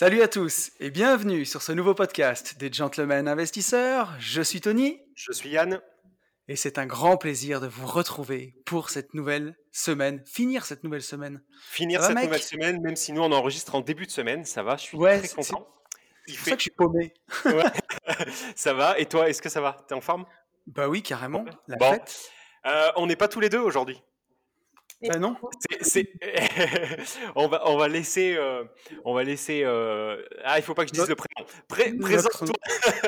Salut à tous et bienvenue sur ce nouveau podcast des Gentlemen Investisseurs. Je suis Tony. Je suis Yann. Et c'est un grand plaisir de vous retrouver pour cette nouvelle semaine, finir cette nouvelle semaine. Finir cette nouvelle semaine, même si nous on enregistre en début de semaine, ça va, je suis très content. C'est fait... ça que je suis paumé. ça va, et toi, est-ce que ça va? T'es en forme? Bah oui, carrément. La fête. Euh, on n'est pas tous les deux aujourd'hui. Bah non? on va on va laisser euh, on va laiscer euh, ah il faut pas que je dise le prénom. présente-toi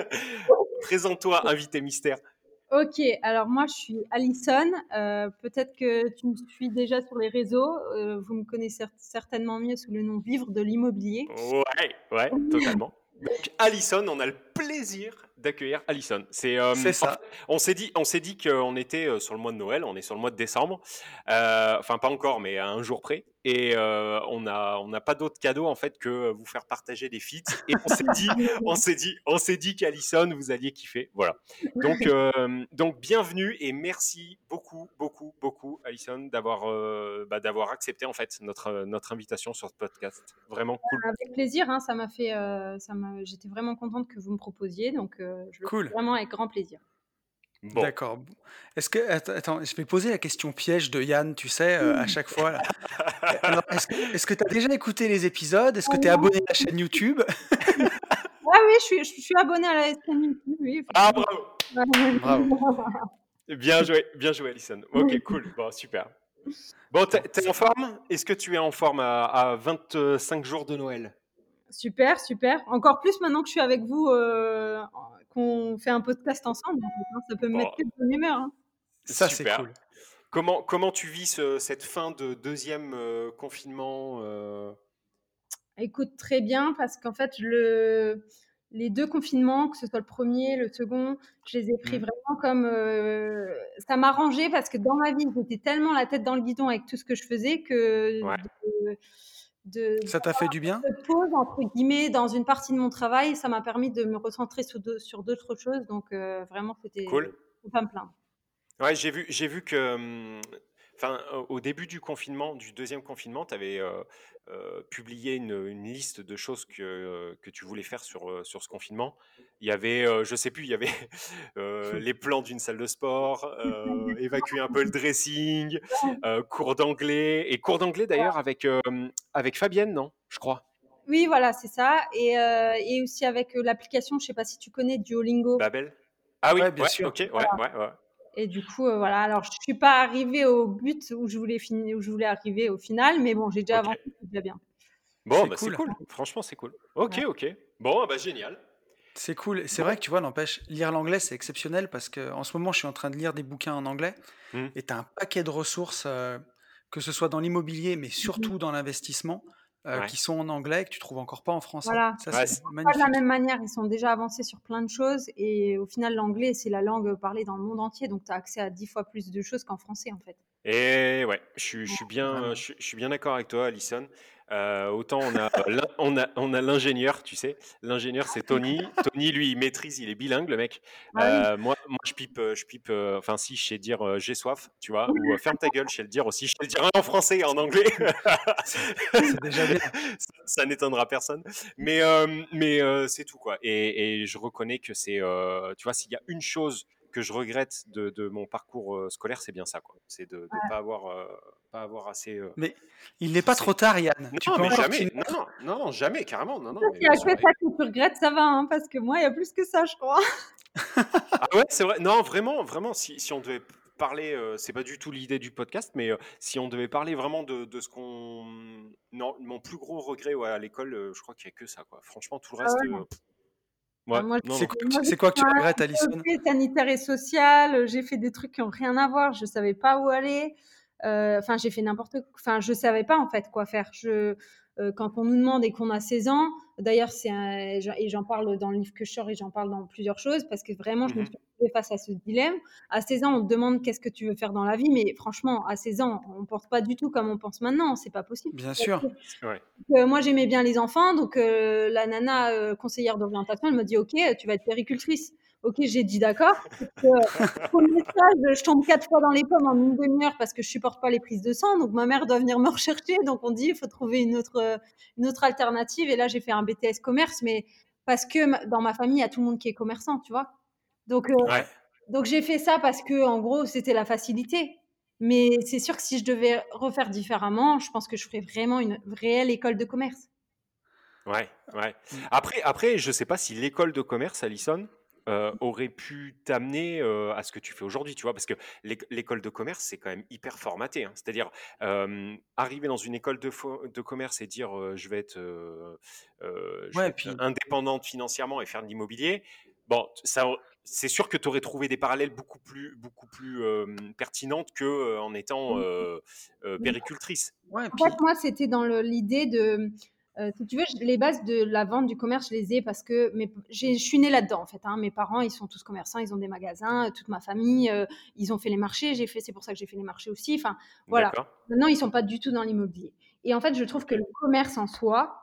présente-toi invité mystère. Ok, alors moi je suis Alison. Peut-être que tu me suis déjà sur les réseaux. vous me connaissez certainement mieux sous le nom Vivre de l'immobilier. Ouais, ouais, totalement. Donc Alison, on a le plaisir d'accueillir Alison. C'est euh, ça. on s'est dit, on s'est dit qu'on était euh, sur le mois de Noël, on est sur le mois de décembre. Euh, enfin, pas encore, mais à un jour près. Et on n'a on n'a pas d'autre cadeau en fait que vous faire partager des feats. Et on s'est dit, on s'est dit, on s'est dit qu'Alison vous alliez kiffer. Voilà. Donc donc bienvenue et merci beaucoup beaucoup beaucoup Alison d'avoir bah, d'avoir accepté en fait notre notre invitation sur ce podcast. Vraiment cool. Avec plaisir, hein, ça m'a fait, ça j'étais vraiment contente que vous me proposiez. Donc je cool. le vraiment avec grand plaisir. D'accord. Est-ce que attends, je vais poser la question piège de Yann, tu sais, à chaque fois. est-ce que tu as déjà écouté les épisodes? Est-ce que tu es abonné à la chaîne YouTube? Ah oui, je suis, je suis abonné à la chaîne YouTube. Oui, ah bravo. bravo. Bien joué, bien joué, Alison. Ok, cool. Bon, super. Bon, t'es es en forme? Est-ce que tu es en forme à, à 25 jours de Noël? Super, super. Encore plus maintenant que je suis avec vous, euh, qu'on fait un podcast ensemble. ça peut me mettre de bonne humeur. Hein. Ça, c'est cool. Comment, comment tu vis cette fin de deuxième euh, confinement euh? Écoute, très bien, parce qu'en fait, le, les deux confinements, que ce soit le premier, le second, je les ai pris mmh. vraiment comme. ça m'a arrangé parce que dans ma vie, j'étais tellement la tête dans le guidon avec tout ce que je faisais que ça t'a fait du bien? de pause entre guillemets dans une partie de mon travail. Ça m'a permis de me recentrer sur, sur d'autres choses. Donc euh, vraiment c'était cool. pas me plaindre ouais j'ai vu j'ai vu que hum, enfin au début du confinement du deuxième confinement tu avais euh, euh, publié une, liste de choses que, que tu voulais faire sur, sur ce confinement il y avait je sais plus il y avait les plans d'une salle de sport évacuer un peu le dressing cours d'anglais et cours d'anglais d'ailleurs avec avec Fabienne non je crois? Oui, voilà, c'est ça. Et, et, aussi avec l'application, je ne sais pas si tu connais Duolingo. Babel? Ah oui, bien sûr. Ok, ouais, ouais, ouais. Et du coup, voilà. Alors, je suis pas arrivée au but où je voulais finir, où je voulais arriver au final, mais bon, j'ai déjà avancé, c'est déjà bien. Bon, bah, c'est cool. Franchement, c'est cool. Ok, ok. Bon, bah génial. C'est cool. C'est vrai que tu vois, n'empêche, lire l'anglais, c'est exceptionnel parce que en ce moment, je suis en train de lire des bouquins en anglais mmh. et tu as un paquet de ressources, que ce soit dans l'immobilier, mais mmh surtout dans l'investissement. Euh, qui sont en anglais que tu trouves encore pas en français. Voilà. Ça, pas de la même manière, ils sont déjà avancés sur plein de choses et au final, l'anglais, c'est la langue parlée dans le monde entier, donc tu as accès à dix fois plus de choses qu'en français en fait. Et ouais, je, je suis bien, je, je suis bien d'accord avec toi, Alison. Euh, autant on a, on a, on a l'ingénieur, tu sais. L'ingénieur, c'est Tony. Tony, lui, il maîtrise, il est bilingue, le mec. Ah euh, moi, moi, je pipe, euh, je pipe. Enfin, si, je sais dire j'ai soif, tu vois. Ou ferme ta gueule, je sais le dire aussi. Je sais le dire en français et en anglais. c'est déjà bien. Ça, n'étonnera personne. Mais, mais c'est tout, quoi. Et, et, je reconnais que c'est, tu vois, s'il y a une chose que je regrette de, de mon parcours scolaire, c'est bien ça, quoi. C'est de ne pas avoir pas avoir assez. Euh, mais il n'est pas trop tard, Yann. Non, tu mais jamais. Non, non, non, jamais, carrément. Non, non, si à quoi ça que tu regrettes, ça va, hein, parce que moi, il y a plus que ça, je crois. ah ouais, c'est vrai. Non, vraiment, vraiment, si, si on devait parler, euh, c'est pas du tout l'idée du podcast, mais euh, si on devait parler vraiment de, de ce qu'on. Non, mon plus gros regret ouais, à l'école, je crois qu'il n'y a que ça, quoi. Franchement, tout le ah reste. Ouais. c'est quoi, que tu regrettes, Alison? Sanitaire et social, j'ai fait des trucs qui n'ont rien à voir, je savais pas où aller. Enfin, j'ai fait n'importe quoi. Enfin, je savais pas en fait quoi faire. Je, quand on nous demande et qu'on a 16 ans, d'ailleurs, c'est et j'en parle dans le livre que je sors et j'en parle dans plusieurs choses parce que vraiment, je me mmh suis retrouvée face à ce dilemme. À 16 ans, on te demande qu'est-ce que tu veux faire dans la vie, mais franchement, à 16 ans, on ne pense pas du tout comme on pense maintenant. C'est pas possible. Bien sûr. moi, j'aimais bien les enfants, donc la nana conseillère d'orientation, elle m'a dit Ok, tu vas être péricultrice. Ok, j'ai dit d'accord. je tombe quatre fois dans les pommes en une demi-heure parce que je supporte pas les prises de sang. Donc ma mère doit venir me rechercher. Donc on dit il faut trouver une autre, une autre alternative. Et là j'ai fait un BTS commerce, mais parce que dans ma famille il y a tout le monde qui est commerçant, tu vois. Donc euh, donc j'ai fait ça parce que en gros c'était la facilité. Mais c'est sûr que si je devais refaire différemment, je pense que je ferais vraiment une réelle école de commerce. Ouais, ouais. Après, après, je sais pas si l'école de commerce, Alison, euh, aurait pu t'amener euh, à ce que tu fais aujourd'hui, tu vois, parce que l'école de commerce, c'est quand même hyper formaté. Hein. C'est-à-dire, arriver dans une école de, de commerce et dire je vais être, indépendante financièrement et faire de l'immobilier, bon, ça, c'est sûr que tu aurais trouvé des parallèles beaucoup plus, beaucoup plus pertinentes qu'en en étant péricultrice. Ouais, en fait, moi, c'était dans l'idée de euh, si tu veux, les bases de la vente du commerce, je les ai parce que je suis née là-dedans en fait. Hein. Mes parents, ils sont tous commerçants, ils ont des magasins, euh, toute ma famille, euh, ils ont fait les marchés. J'ai fait, c'est pour ça que j'ai fait les marchés aussi. Enfin, voilà. Maintenant, ils sont pas du tout dans l'immobilier. Et en fait, je trouve que le commerce en soi,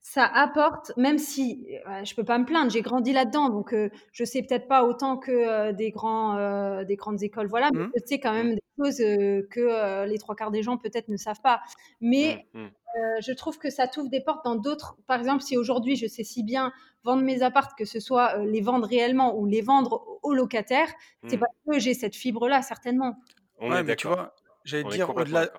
ça apporte, même si je peux pas me plaindre, j'ai grandi là-dedans, donc je sais peut-être pas autant que des grands, des grandes écoles, voilà, mais mmh. je sais quand même des choses que les trois quarts des gens peut-être ne savent pas. Mais mmh, mmh. je trouve que ça t'ouvre des portes dans d'autres. Par exemple, si aujourd'hui je sais si bien vendre mes appartes, que ce soit les vendre réellement ou les vendre aux locataires, c'est parce que j'ai cette fibre-là, certainement. On ouais, mais tu vois, j'allais dire au-delà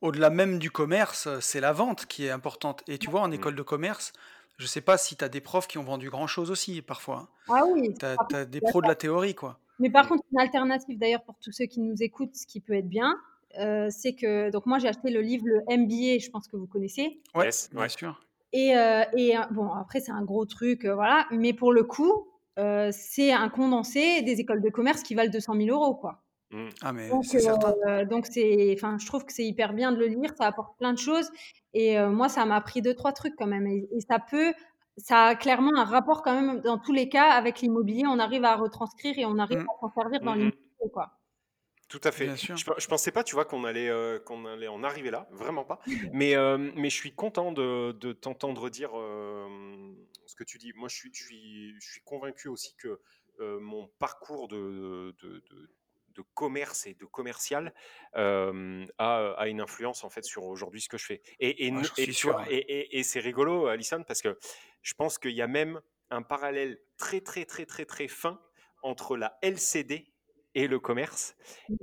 au-delà même du commerce, c'est la vente qui est importante. Et tu vois, en mmh. école de commerce, je sais pas si tu as des profs qui ont vendu grand-chose aussi, parfois. Hein. Ah oui. Tu as, des pros de la théorie, quoi. Mais par contre, une alternative d'ailleurs pour tous ceux qui nous écoutent, ce qui peut être bien, euh, c'est que donc moi j'ai acheté le livre le MBA, je pense que vous connaissez. Ouais, bien sûr. Et, euh, et, euh, bon après c'est un gros truc, voilà. Mais pour le coup, c'est un condensé des écoles de commerce qui valent 200 000 euros, quoi. Mmh. Ah mais c'est certain. Euh, donc c'est, enfin, je trouve que c'est hyper bien de le lire, ça apporte plein de choses. Et euh, moi, ça m'a appris deux trois trucs quand même. Et, ça peut, ça a clairement un rapport quand même dans tous les cas avec l'immobilier. On arrive à retranscrire et on arrive mmh. à s'en servir dans mmh l'immobilier, quoi. Tout à fait. Je, je, pensais pas, tu vois, qu'on allait, euh, qu'on allait en arriver là, vraiment pas. Mais, mais je suis content de, de t'entendre dire ce que tu dis. Moi, je suis, je suis, je suis convaincu aussi que mon parcours de, de, de commerce et de commercial a, une influence en fait sur aujourd'hui ce que je fais. Et, et, et, c'est rigolo, Alison, parce que je pense qu'il y a même un parallèle très très très très très fin entre la LCD et le commerce. Mmh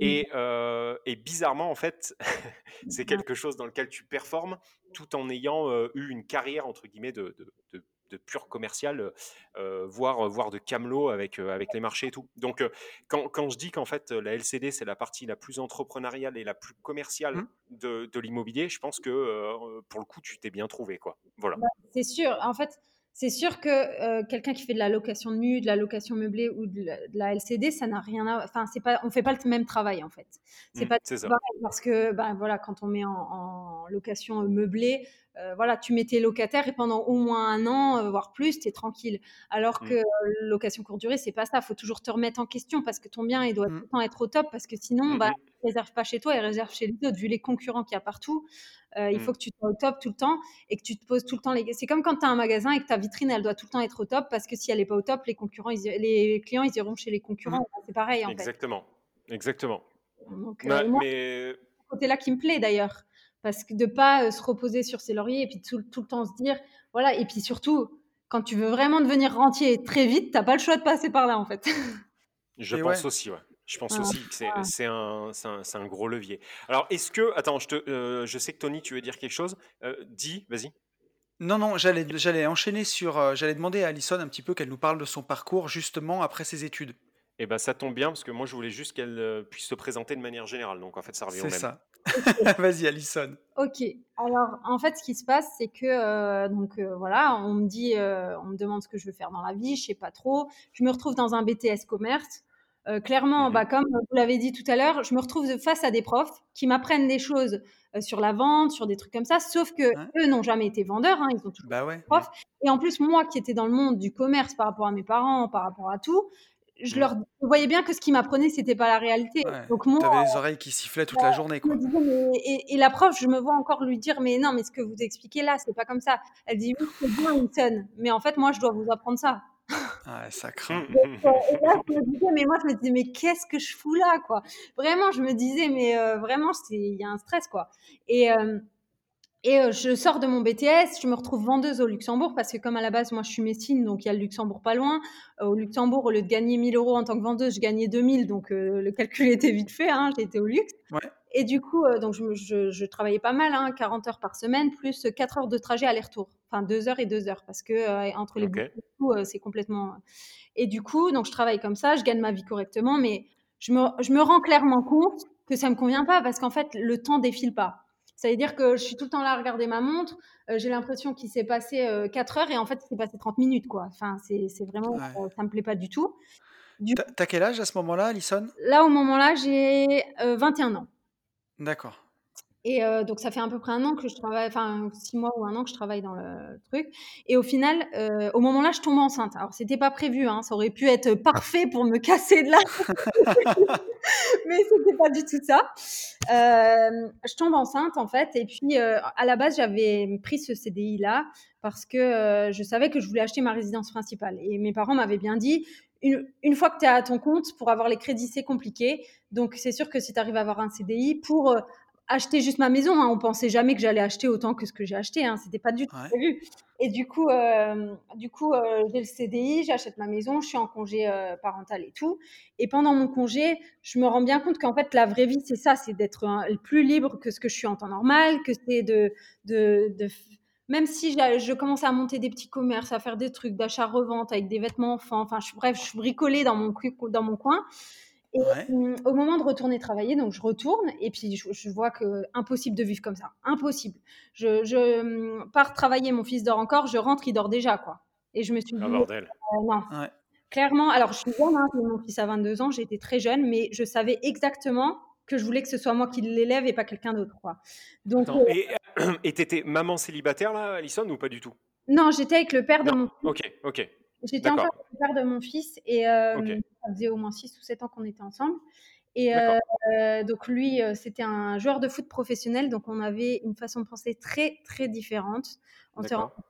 et, bizarrement, en fait, c'est quelque chose dans lequel tu performes tout en ayant eu une carrière, entre guillemets, de, de pur commercial, euh, voire, voire de camelot avec, avec les marchés et tout. Donc, quand, quand, je dis qu'en fait, la LCD, c'est la partie la plus entrepreneuriale et la plus commerciale mmh. de, de l'immobilier, je pense que pour le coup, tu t'es bien trouvé. Quoi. Voilà. Bah, c'est sûr. En fait, c'est sûr que quelqu'un qui fait de la location nue, de la location meublée ou de la, LCD, ça n'a rien à. Enfin, c'est pas, on fait pas le même travail en fait. C'est mmh, pas ça. parce que, ben voilà, quand on met en, en location meublée, euh, voilà, tu mets tes locataires et pendant au moins un an, euh, voire plus, tu es tranquille. Alors mmh. que euh, location courte durée, c'est pas ça. Il faut toujours te remettre en question parce que ton bien, il doit mmh. tout le temps être au top parce que sinon, mmh bah, ne réserve pas chez toi, il réserve chez les autres. Vu les concurrents qu'il y a partout, il faut que tu sois au top tout le temps et que tu te poses tout le temps les. C'est comme quand tu as un magasin et que ta vitrine, elle doit tout le temps être au top parce que si elle n'est pas au top, les concurrents, les clients, ils iront chez les concurrents. C'est pareil en Exactement. fait. Exactement. Exactement. mais... côté là qui me plaît d'ailleurs parce que de pas se reposer sur ses lauriers et puis tout, tout, le temps se dire voilà et puis surtout quand tu veux vraiment devenir rentier très vite t'as pas le choix de passer par là en fait. Je pense aussi ouais. Je pense aussi que c'est un, un, un, gros levier. Alors est-ce que attends je te je sais que Tony tu veux dire quelque chose. Dis vas-y. Non, non, j'allais, j'allais enchaîner sur. j'allais demander à Alison un petit peu qu'elle nous parle de son parcours justement après ses études. Eh ben, ça tombe bien parce que moi, je voulais juste qu'elle puisse se présenter de manière générale. Donc, en fait, ça revient au même. C'est ça. Vas-y, Alison. Ok. Alors, en fait, ce qui se passe, c'est que euh, donc euh, voilà, on me dit, euh, on me demande ce que je veux faire dans la vie, je sais pas trop. Je me retrouve dans un BTS commerce. clairement, mmh bah, comme vous l'avez dit tout à l'heure, je me retrouve face à des profs qui m'apprennent des choses sur la vente, sur des trucs comme ça, sauf que eux n'ont jamais été vendeurs, hein, ils ont toujours bah ouais, profs. Et en plus, moi qui étais dans le monde du commerce par rapport à mes parents, par rapport à tout, je mmh. leur voyais bien que ce qu'ils m'apprenaient, c'était pas la réalité. Donc moi, avais les oreilles qui sifflaient toute la journée. Quoi. et, la prof, je me vois encore lui dire, mais non, mais ce que vous expliquez là, c'est pas comme ça. Elle dit, oui, c'est bien, Wilson, mais en fait, moi, je dois vous apprendre ça. Ah, ça craint. Euh, et là, je me disais, mais moi, je me disais, mais qu'est-ce que je fous là, quoi? Vraiment, je me disais, mais euh, vraiment, il y a un stress, quoi. Et, euh, et je sors de mon BTS, je me retrouve vendeuse au Luxembourg parce que comme à la base, moi, je suis messine, donc il y a le Luxembourg pas loin. au Luxembourg, au lieu de gagner 1000 euros en tant que vendeuse, je gagnais 2000, donc le calcul était vite fait, hein, j'étais au luxe. Ouais. Et du coup, donc je, je, travaillais pas mal, hein, 40 heures par semaine, plus 4 heures de trajet aller-retour. Enfin, 2 heures et 2 heures, parce que entre les okay. bouts, c'est complètement... Et du coup, donc je travaille comme ça, je gagne ma vie correctement, mais je me, je me rends clairement compte que ça me convient pas, parce qu'en fait, le temps défile pas. Ça veut dire que je suis tout le temps là à regarder ma montre. j'ai l'impression qu'il s'est passé 4 heures et en fait, il s'est passé 30 minutes. Quoi. Enfin, c'est vraiment, ça me plaît pas du tout. Du... T'as quel âge à ce moment-là, Alison? Là, au moment-là, j'ai 21 ans. D'accord. Et donc, ça fait à peu près un an que je travaille, enfin, six mois ou un an que je travaille dans le truc. Et au final, au moment-là, je tombe enceinte. Alors, c'était pas prévu, hein, ça aurait pu être parfait pour me casser de là. Mais c'était pas du tout ça. je tombe enceinte, en fait. Et puis, à la base, j'avais pris ce CDI-là parce que je savais que je voulais acheter ma résidence principale. Et mes parents m'avaient bien dit, une, une, fois que tu es à ton compte, pour avoir les crédits, c'est compliqué. Donc, c'est sûr que si tu arrives à avoir un CDI, pour acheter juste ma maison. Hein. On pensait jamais que j'allais acheter autant que ce que j'ai acheté. Hein. C'était pas du tout prévu. Et du coup, euh, du coup, euh, j'ai le CDI, j'achète ma maison, je suis en congé euh, parental et tout. Et pendant mon congé, je me rends bien compte qu'en fait, la vraie vie, c'est ça, c'est d'être plus libre que ce que je suis en temps normal, que c'est de, de, de même si je commence à monter des petits commerces, à faire des trucs d'achat-revente avec des vêtements enfants, enfin, je, bref, je suis bricolée dans mon, dans mon coin. Et mmh, au moment de retourner travailler, donc je retourne et puis je, vois que impossible de vivre comme ça, impossible. Je, je mmh, pars travailler, mon fils dort encore, je rentre, il dort déjà quoi. Et je me suis dit, bordel. Euh, non. Clairement, alors je suis jeune, hein, mon fils a 22 ans, j'étais très jeune, mais je savais exactement que je voulais que ce soit moi qui l'élève et pas quelqu'un d'autre quoi. Donc. Euh et t'étais maman célibataire là, Alison, ou pas du tout? Non, j'étais avec le père de mon. Ok, ok. J'étais encore avec le père de mon fils et euh, ça faisait au moins 6 ou 7 ans qu'on était ensemble. Et euh, donc lui, euh, c'était un joueur de foot professionnel, donc on avait une façon de penser très très différente. On,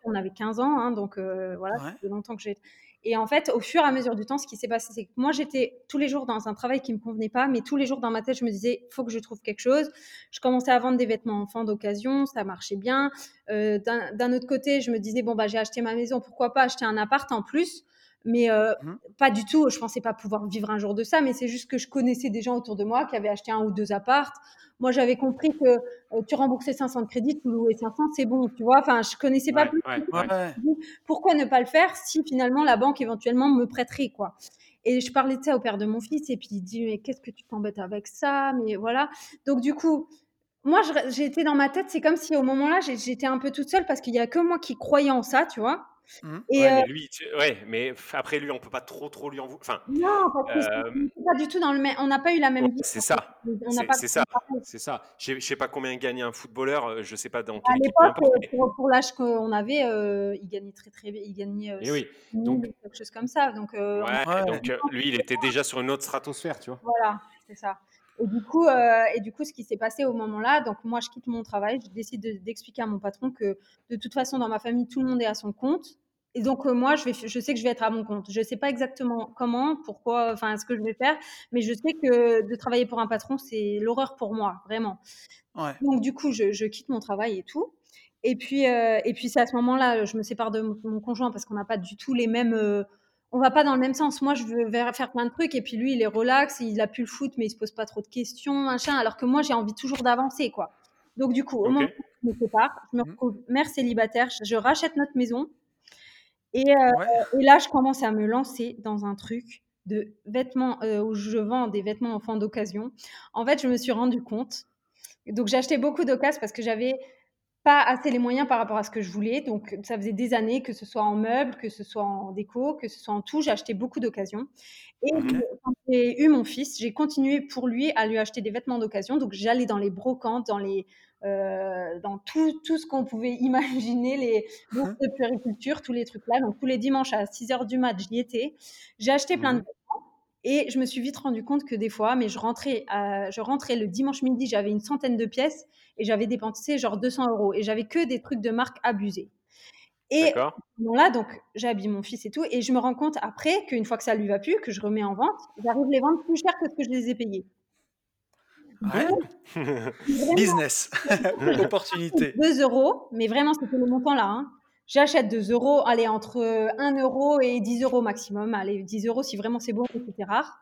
on avait 15 ans, hein, donc voilà, ça fait longtemps que j'ai. Et en fait, au fur et à mesure du temps, ce qui s'est passé, c'est que moi, j'étais tous les jours dans un travail qui me convenait pas, mais tous les jours dans ma tête, je me disais, faut que je trouve quelque chose. Je commençais à vendre des vêtements enfants d'occasion, ça marchait bien. Euh, d'un autre côté, je me disais, bon, bah, j'ai acheté ma maison, pourquoi pas acheter un appart en plus? Mais euh, mmh pas du tout. Je pensais pas pouvoir vivre un jour de ça, mais c'est juste que je connaissais des gens autour de moi qui avaient acheté un ou deux appartes. Moi, j'avais compris que euh, tu remboursais 500 de crédit, tu louais 500, c'est bon, tu vois. Enfin, je connaissais pas plus. Pourquoi ne pas le faire si finalement la banque éventuellement me prêterait, quoi? Et je parlais de ça au père de mon fils, et puis il dit mais qu'est-ce que tu t'embêtes avec ça? Mais voilà. Donc du coup, moi, j'étais dans ma tête, c'est comme si au moment-là, j'étais un peu toute seule parce qu'il y a que moi qui croyais en ça, tu vois? Mmh. Et ouais, mais lui, ouais, mais après lui, on peut pas trop, trop lui en vouloir. Enfin, non, parce que euh... pas du tout dans le même. On n'a pas eu la même vie. C'est ça. C'est ça. C'est ça. Je sais pas combien gagne un footballeur. Euh, je sais pas dans quelle À l'époque, euh, pour, pour l'âge qu'on avait, euh, il gagnait très très, il gagnait. Euh, oui. Donc quelque chose comme ça. Donc. Euh, ouais, donc lui, il était déjà sur une autre stratosphère, tu vois. Voilà, c'est ça. Et du coup, euh, et du coup, ce qui s'est passé au moment-là, donc moi, je quitte mon travail, je décide d'expliquer à mon patron que de toute façon, dans ma famille, tout le monde est à son compte. Et donc euh, moi, je, vais, je sais que je vais être à mon compte. Je ne sais pas exactement comment, pourquoi, enfin ce que je vais faire, mais je sais que de travailler pour un patron, c'est l'horreur pour moi, vraiment. Ouais. Donc du coup, je, je, quitte mon travail et tout. Et puis, euh, et puis c'est à ce moment-là, je me sépare de mon, mon conjoint parce qu'on n'a pas du tout les mêmes on va pas dans le même sens. Moi, je veux faire plein de trucs et puis lui, il est relax, il a plus le foot, mais il se pose pas trop de questions, machin. Alors que moi, j'ai envie toujours d'avancer, quoi. Donc du coup, au moment où je me sépare, je me mmh. retrouve mère célibataire, je rachète notre maison et, euh, et, là, je commence à me lancer dans un truc de vêtements euh, où je vends des vêtements enfants d'occasion. En fait, je me suis rendu compte. Donc, j'ai acheté beaucoup d'occasions parce que j'avais pas assez les moyens par rapport à ce que je voulais. Donc, ça faisait des années, que ce soit en meubles, que ce soit en déco, que ce soit en tout, j'ai acheté beaucoup d'occasions. Et quand j'ai eu mon fils, j'ai continué pour lui à lui acheter des vêtements d'occasion. Donc, j'allais dans les brocantes, dans les, euh, dans tout, tout ce qu'on pouvait imaginer, les bourses hein? de puériculture, tous les trucs là. Donc tous les dimanches à 6 h du mat, j'y étais. J'ai acheté plein de mmh. vêtements et je me suis vite rendu compte que des fois, mais je rentrais, je rentrais le dimanche midi, j'avais une centaine de pièces et j'avais dépensé genre 200 euros et j'avais que des trucs de marque abusés. Et à moment-là, donc j'habille mon fils et tout, et je me rends compte après qu'une fois que ça lui va plus, que je remets en vente, j'arrive les vendre plus cher que ce que je les ai payés. Business, opportunité. 2 euros, mais vraiment, c'était le montant là. Hein. J'achète 2 euros, allez, entre 1 euro et 10 euros maximum. Allez, 10 euros si vraiment c'est bon, c'était rare.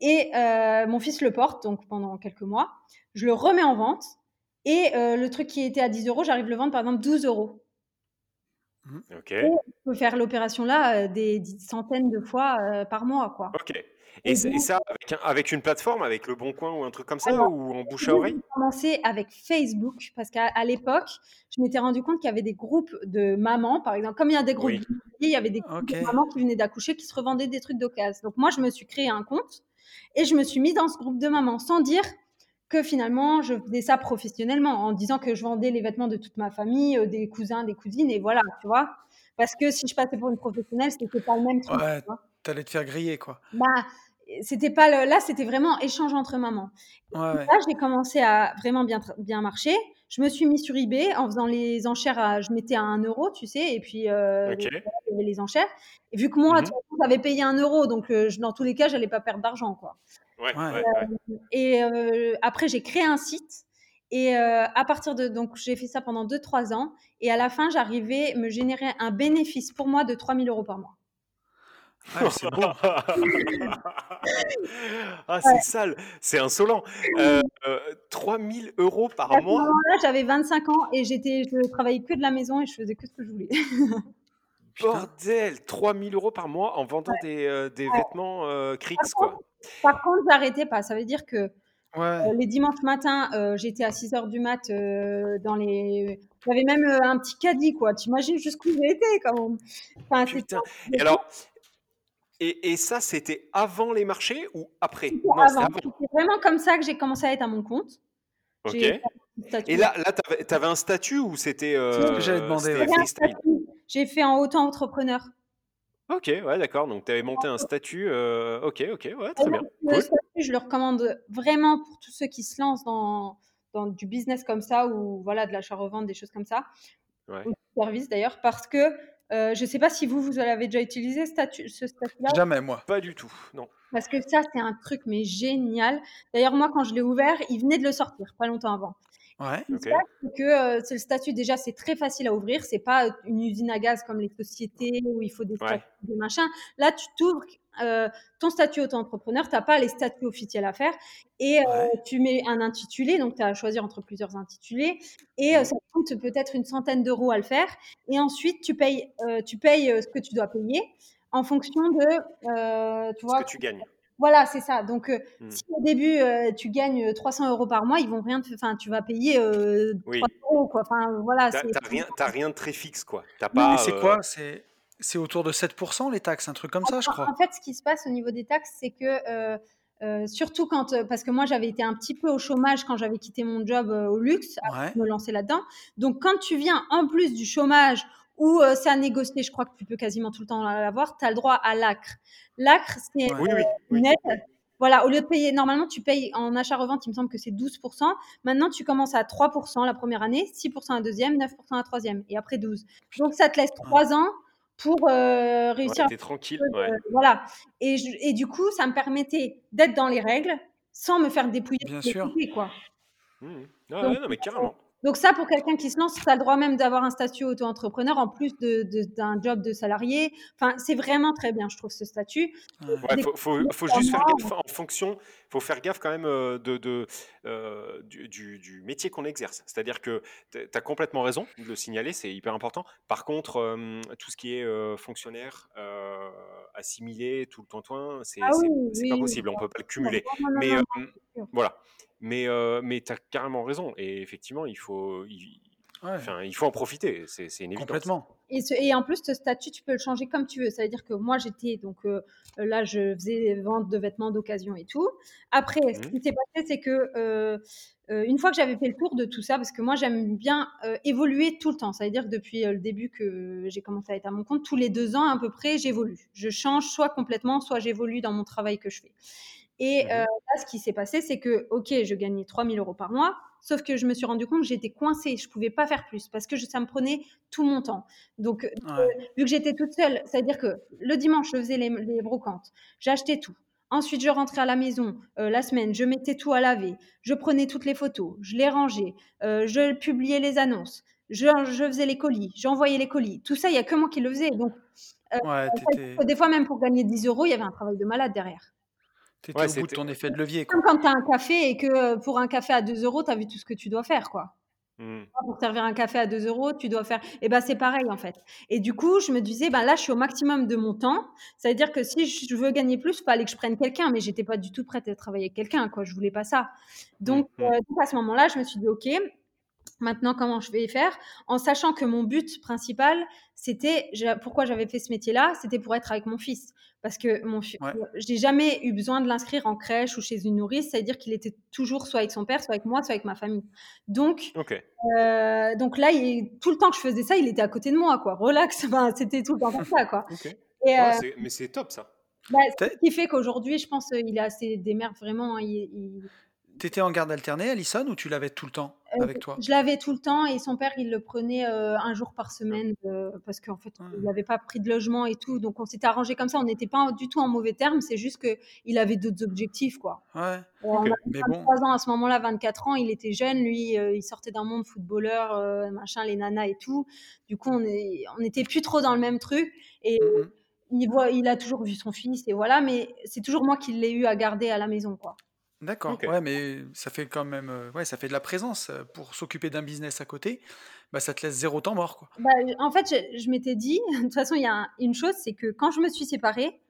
Et euh, mon fils le porte, donc pendant quelques mois. Je le remets en vente. Et euh, le truc qui était à 10 euros, j'arrive à le vendre par exemple 12 euros. Mmh. Ok. Et je peux faire l'opération là euh, des, centaines de fois par mois, quoi. Ok. Et, ça, avec, une plateforme, avec Le Bon Coin ou un truc comme ça, ou en bouche à oreille? J'ai commencé avec Facebook, parce qu'à l'époque, je m'étais rendu compte qu'il y avait des groupes de mamans, par exemple, comme il y a des groupes il y avait des groupes de mamans qui venaient d'accoucher, qui se revendaient des trucs d'occasion. Donc moi, je me suis créé un compte et je me suis mis dans ce groupe de mamans, sans dire que finalement, je faisais ça professionnellement, en disant que je vendais les vêtements de toute ma famille, euh, des cousins, des cousines, et voilà, tu vois? Parce que si je passais pour une professionnelle, c'était pas le même truc. Ouais, t'allais te faire griller, quoi. Bah, c'était pas le, là, c'était vraiment échange entre mamans. Là, j'ai commencé à vraiment bien, bien marcher. Je me suis mis sur eBay en faisant les enchères. je mettais à 1 euro, tu sais, et puis euh, les enchères. Et vu que moi, mmh j'avais payé 1 euro, donc euh, dans tous les cas, j'allais pas perdre d'argent, quoi. Ouais, euh, et euh, après, j'ai créé un site. Et à partir de donc j'ai fait ça pendant 2-3 ans et à la fin j'arrivais me générer un bénéfice pour moi de 3000 euros par mois. Ah, c'est bon. ah, c'est sale, c'est insolent. Euh, 3000 euros par mois. J'avais 25 ans et j'étais, je travaillais que de la maison et je faisais que ce que je voulais. Bordel, 3000 euros par mois en vendant des, euh, des vêtements euh, Crix, quoi. par contre, j'arrêtais pas. Ça veut dire que euh, les dimanches matins, j'étais à 6 h du mat dans les. J'avais même un petit caddie, quoi. Tu imagines jusqu'où j'ai été, quand même. Enfin, Putain. Et alors, et, ça, c'était avant les marchés ou après? C'était vraiment comme ça que j'ai commencé à être à mon compte. Ok. Et là, là tu avais, un statut ou c'était. Euh, j'allais demander. J'ai fait en auto-entrepreneur. Ok, ouais, d'accord. Donc, tu avais monté un statut. Euh, ok, ok, ouais, très bien. Le statut, je le recommande vraiment pour tous ceux qui se lancent dans, dans du business comme ça ou voilà, de l'achat-revente, des choses comme ça. Ouais. service d'ailleurs, parce que euh, je ne sais pas si vous, vous l'avez déjà utilisé statut, ce statut-là. Jamais, moi. Pas du tout, non. Parce que ça, c'est un truc, mais génial. D'ailleurs, moi, quand je l'ai ouvert, il venait de le sortir, pas longtemps avant. Ouais, ok. que euh, c'est le statut, déjà, c'est très facile à ouvrir. C'est pas une usine à gaz comme les sociétés où il faut des statuts, des machins. Là, tu t'ouvres euh, ton statut auto-entrepreneur, tu n'as pas les statuts officiels à faire et euh, tu mets un intitulé, donc tu as à choisir entre plusieurs intitulés et euh, ça coûte peut-être une centaine d'euros à le faire et ensuite tu payes, tu payes ce que tu dois payer en fonction de tu vois, ce que tu gagnes. Voilà, c'est ça. Donc, mmh. si au début tu gagnes 300 euros par mois, ils vont rien, enfin, tu vas payer 3 euros, quoi. Enfin, voilà. T'as rien, rien de très fixe, quoi. As pas. c'est quoi? C'est c'est autour de 7% les taxes, un truc comme ça, je crois. En fait, ce qui se passe au niveau des taxes, c'est que euh, euh, surtout quand, euh, parce que moi j'avais été un petit peu au chômage quand j'avais quitté mon job au luxe, me lancer là-dedans. Donc quand tu viens en plus du chômage où c'est à négocier, je crois que tu peux quasiment tout le temps l'avoir, tu as le droit à l'ACRE. L'ACRE, c'est une aide. Voilà, au lieu de payer, normalement, tu payes en achat-revente, il me semble que c'est 12%. Maintenant, tu commences à 3% la première année, 6% la deuxième, 9% la troisième, et après 12. Donc, ça te laisse 3 ans pour euh, réussir. Ouais, tranquille. voilà. Et, et, du coup, ça me permettait d'être dans les règles sans me faire dépouiller. Bien sûr. quoi. Mmh. Ah, non, mais carrément. Donc ça, pour quelqu'un qui se lance, tu as le droit même d'avoir un statut auto-entrepreneur en plus d'un job de salarié. Enfin, c'est vraiment très bien, je trouve, ce statut. Il faut, juste faire gaffe en fonction, faut faire gaffe quand même euh, de, de euh, du, métier qu'on exerce. C'est-à-dire que tu as complètement raison de le signaler, c'est hyper important. Par contre, euh, tout ce qui est fonctionnaire, assimilé, tout le toin c'est ah pas possible, on peut pas le cumuler. Mais voilà. Mais, euh, mais tu as carrément raison. Et effectivement, il faut. Enfin, il faut en profiter, c'est évidence. Complètement. Et, et, en plus, ce statut, tu peux le changer comme tu veux. Ça veut dire que moi, j'étais, donc euh, là, je faisais vente de vêtements d'occasion et tout. Après, ce mmh qui s'est passé, c'est que euh, euh, une fois que j'avais fait le tour de tout ça, parce que moi, j'aime bien évoluer tout le temps. Ça veut dire que depuis le début que j'ai commencé à être à mon compte, tous les deux ans à peu près, j'évolue. Je change soit complètement, soit j'évolue dans mon travail que je fais. Et mmh là, ce qui s'est passé, c'est que, OK, je gagnais 3000 euros par mois, sauf que je me suis rendu compte que j'étais coincée, je ne pouvais pas faire plus parce que ça me prenait tout mon temps. Donc, vu que j'étais toute seule, c'est-à-dire que le dimanche, je faisais les, brocantes, j'achetais tout. Ensuite, je rentrais à la maison la semaine, je mettais tout à laver, je prenais toutes les photos, je les rangeais, je publiais les annonces, je, faisais les colis, j'envoyais les colis. Tout ça, il n'y a que moi qui le faisais. Donc, des fois, même pour gagner 10 euros, il y avait un travail de malade derrière. Tu étais au bout de ton effet de levier. Comme quand tu as un café et que euh, pour un café à 2 euros, tu as vu tout ce que tu dois faire. quoi. Mmh. Pour servir un café à 2 euros, tu dois faire. Et ben c'est pareil en fait. Et du coup, je me disais, ben là, je suis au maximum de mon temps. Ça veut dire que si je veux gagner plus, il fallait que je prenne quelqu'un. Mais j'étais pas du tout prête à travailler avec quelqu'un. Quoi. Je voulais pas ça. Donc, mmh, mmh. Euh, à ce moment-là, je me suis dit, OK, maintenant comment je vais faire En sachant que mon but principal, c'était pourquoi j'avais fait ce métier-là, c'était pour être avec mon fils. Parce que mon j'ai jamais eu besoin de l'inscrire en crèche ou chez une nourrice, c'est-à-dire qu'il était toujours soit avec son père, soit avec moi, soit avec ma famille. Donc, euh, donc là, il, tout le temps que je faisais ça, il était à côté de moi, quoi. Relax, c'était tout le temps comme ça, quoi. Et, euh, mais c'est top ça. Bah, ce qui fait qu'aujourd'hui, je pense, qu'il a assez des vraiment. il, tu étais en garde alternée, Alison, ou tu l'avais tout le temps? euh, avec toi Je l'avais tout le temps et son père, il le prenait euh, un jour par semaine euh, parce qu'en fait, il n'avait pas pris de logement et tout. Donc, on s'était arrangé comme ça. On n'était pas du tout en mauvais termes. C'est juste qu'il avait d'autres objectifs, quoi. Ouais. On avait 23 ans à ce moment-là, 24 ans. Il était jeune. Lui, il sortait d'un monde footballeur, machin, les nanas et tout. Du coup, on n'était on plus trop dans le même truc. Et. Il, voit, il a toujours vu son fils et voilà, mais c'est toujours moi qui l'ai eu à garder à la maison, quoi. D'accord, ouais, mais ça fait quand même, euh, ouais, ça fait de la présence euh, pour s'occuper d'un business à côté. Bah, ça te laisse zéro temps mort, quoi. Bah, en fait, je, m'étais dit, de toute façon, il y a une chose, c'est que quand je me suis séparée,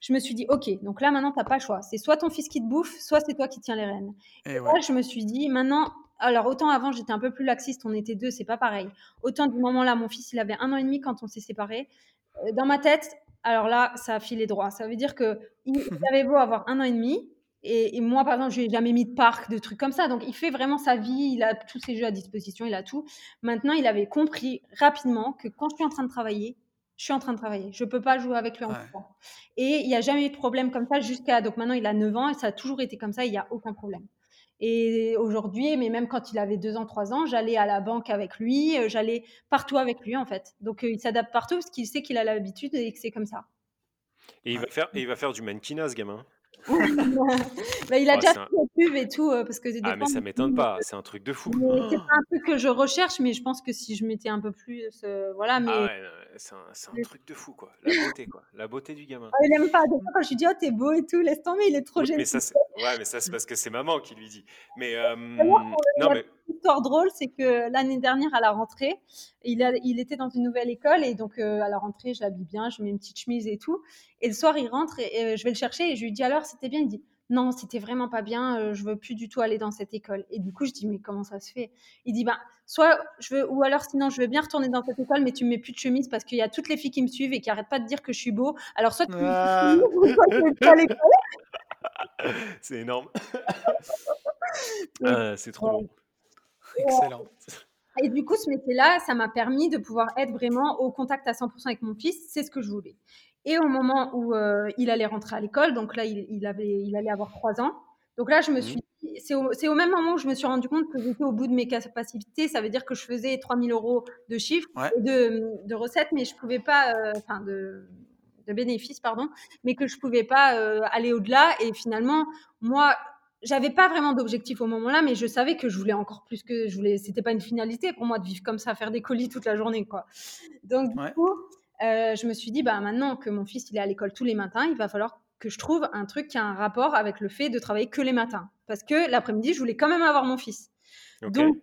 je me suis dit, ok, donc là maintenant, tu n'as pas le choix. C'est soit ton fils qui te bouffe, soit c'est toi qui tiens les rênes. Et là, je me suis dit, maintenant, alors autant avant, j'étais un peu plus laxiste, on était deux, c'est pas pareil. Autant du moment là, mon fils, il avait un an et demi quand on s'est séparés. Euh, dans ma tête, alors là, ça a filé droit. Ça veut dire que il avait beau avoir un an et demi, et, moi, par exemple, je n'ai jamais mis de parc, de trucs comme ça. Donc, il fait vraiment sa vie, il a tous ses jeux à disposition, il a tout. Maintenant, il avait compris rapidement que quand je suis en train de travailler, je suis en train de travailler. Je ne peux pas jouer avec lui en ouais. Et il n'y a jamais eu de problème comme ça jusqu'à. Donc, maintenant, il a 9 ans et ça a toujours été comme ça, il n'y a aucun problème. Et aujourd'hui, mais même quand il avait 2 ans, 3 ans, j'allais à la banque avec lui, euh, j'allais partout avec lui, en fait. Donc, euh, il s'adapte partout parce qu'il sait qu'il a l'habitude et que c'est comme ça. Et il va faire, et il va faire du mannequinat, ce gamin. bah, il a déjà fait des pubs et tout. Euh, parce que ah, mais ça m'étonne pas, c'est un truc de fou. C'est pas un truc que je recherche, mais je pense que si je mettais un peu plus. Euh, voilà, mais... Ah ouais, c'est un, un, truc de fou, quoi. La beauté, quoi. La beauté du gamin. Ah, il aime pas. quand je lui dis, oh, t'es beau et tout, laisse tomber, il est trop génial. Ouais, mais ça, c'est parce que c'est maman qui lui dit. Mais. Euh, non, mais histoire drôle, c'est que l'année dernière, à la rentrée, il, a, il était dans une nouvelle école et donc à la rentrée, je l'habille bien, je mets une petite chemise et tout. Et le soir, il rentre et, je vais le chercher et je lui dis alors, c'était bien? Il dit non, c'était vraiment pas bien, euh, je veux plus du tout aller dans cette école. Et du coup, je dis, mais comment ça se fait? Il dit, bah, soit je veux, ou alors sinon, je veux bien retourner dans cette école, mais tu me mets plus de chemise parce qu'il y a toutes les filles qui me suivent et qui arrêtent pas de dire que je suis beau. Alors, soit tu ah. C'est énorme. Ah, c'est trop long. Excellent. Et du coup, ce métier-là, ça m'a permis de pouvoir être vraiment au contact à 100% avec mon fils. C'est ce que je voulais. Et au moment où euh, il allait rentrer à l'école, donc là, il, avait, il allait avoir trois ans. Donc là, je me mmh. suis c'est au, même moment où je me suis rendu compte que j'étais au bout de mes capacités. Ça veut dire que je faisais 3000 euros de chiffre de, de, recettes, mais je pouvais pas, euh, enfin, de, de, bénéfices, pardon, mais que je pouvais pas euh, aller au-delà. Et finalement, moi, j'avais pas vraiment d'objectif au moment-là, mais je savais que je voulais encore plus que je voulais. C'était pas une finalité pour moi de vivre comme ça, faire des colis toute la journée, quoi. Donc, du coup, euh, je me suis dit, bah, maintenant que mon fils il est à l'école tous les matins, il va falloir que je trouve un truc qui a un rapport avec le fait de travailler que les matins. Parce que l'après-midi, je voulais quand même avoir mon fils. Donc,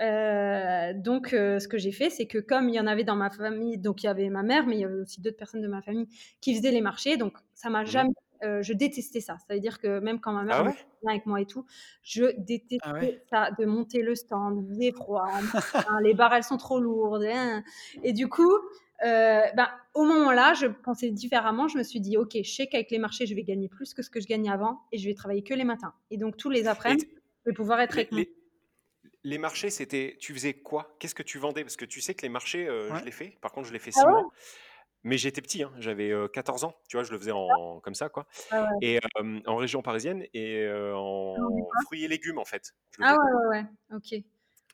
euh, donc euh, ce que j'ai fait, c'est que comme il y en avait dans ma famille, donc il y avait ma mère, mais il y avait aussi d'autres personnes de ma famille qui faisaient les marchés, donc ça m'a mmh. jamais je détestais ça. Ça veut dire que même quand ma mère ah avec moi et tout, je ah détestais ça, de monter le stand, il faisait froid, les barres elles sont trop lourdes. Hein. Et du coup, ben, au moment-là, je pensais différemment. Je me suis dit, ok, je sais qu'avec les marchés, je vais gagner plus que ce que je gagnais avant et je vais travailler que les matins. Et donc tous les après, je vais pouvoir être avec les, les marchés, c'était, tu faisais quoi? Qu'est-ce que tu vendais? Parce que tu sais que les marchés, je l'ai fait. Par contre, je l'ai fait ah six mois. Mais j'étais petit, hein, j'avais 14 ans, tu vois, je le faisais en, comme ça, quoi. Ah et en région parisienne et en fruits et légumes, en fait. ah ouais, ouais, ouais, ok.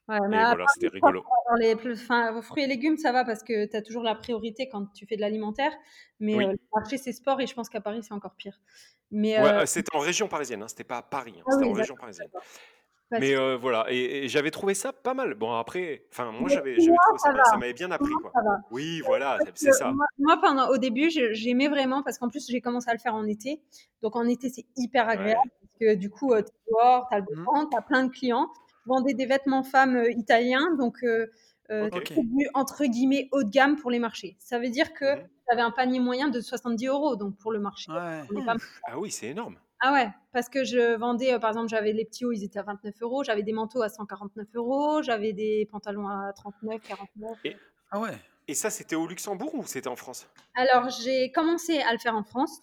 Ouais, mais voilà, c'était rigolo. les enfin, fruits et légumes, ça va parce que tu as toujours la priorité quand tu fais de l'alimentaire. Mais le marché, c'est sport et je pense qu'à Paris, c'est encore pire. Mais, ouais, c'était en région parisienne, hein, c'était pas à Paris, hein, ah c'était en région parisienne. Mais voilà, et, j'avais trouvé ça pas mal. Bon, après, enfin, moi, j'avais trouvé ça, ça m'avait bien appris, quoi. Oui, voilà, c'est ça. Moi, pendant, au début, j'aimais vraiment, parce qu'en plus, j'ai commencé à le faire en été. Donc, en été, c'est hyper agréable, parce que du coup, tu es dehors, tu as le beau mmh. tu as plein de clients. Je vendais des vêtements femmes italiens, donc, euh, entre guillemets, haut de gamme pour les marchés. Ça veut dire que mmh. j'avais un panier moyen de 70 euros, donc pour le marché. Ah oui, c'est énorme. Ah ouais, parce que je vendais, euh, par exemple, j'avais les petits hauts, ils étaient à 29 euros, j'avais des manteaux à 149 euros, j'avais des pantalons à 39, 49. Et, ah ouais. Et ça, c'était au Luxembourg ou c'était en France? Alors, j'ai commencé à le faire en France.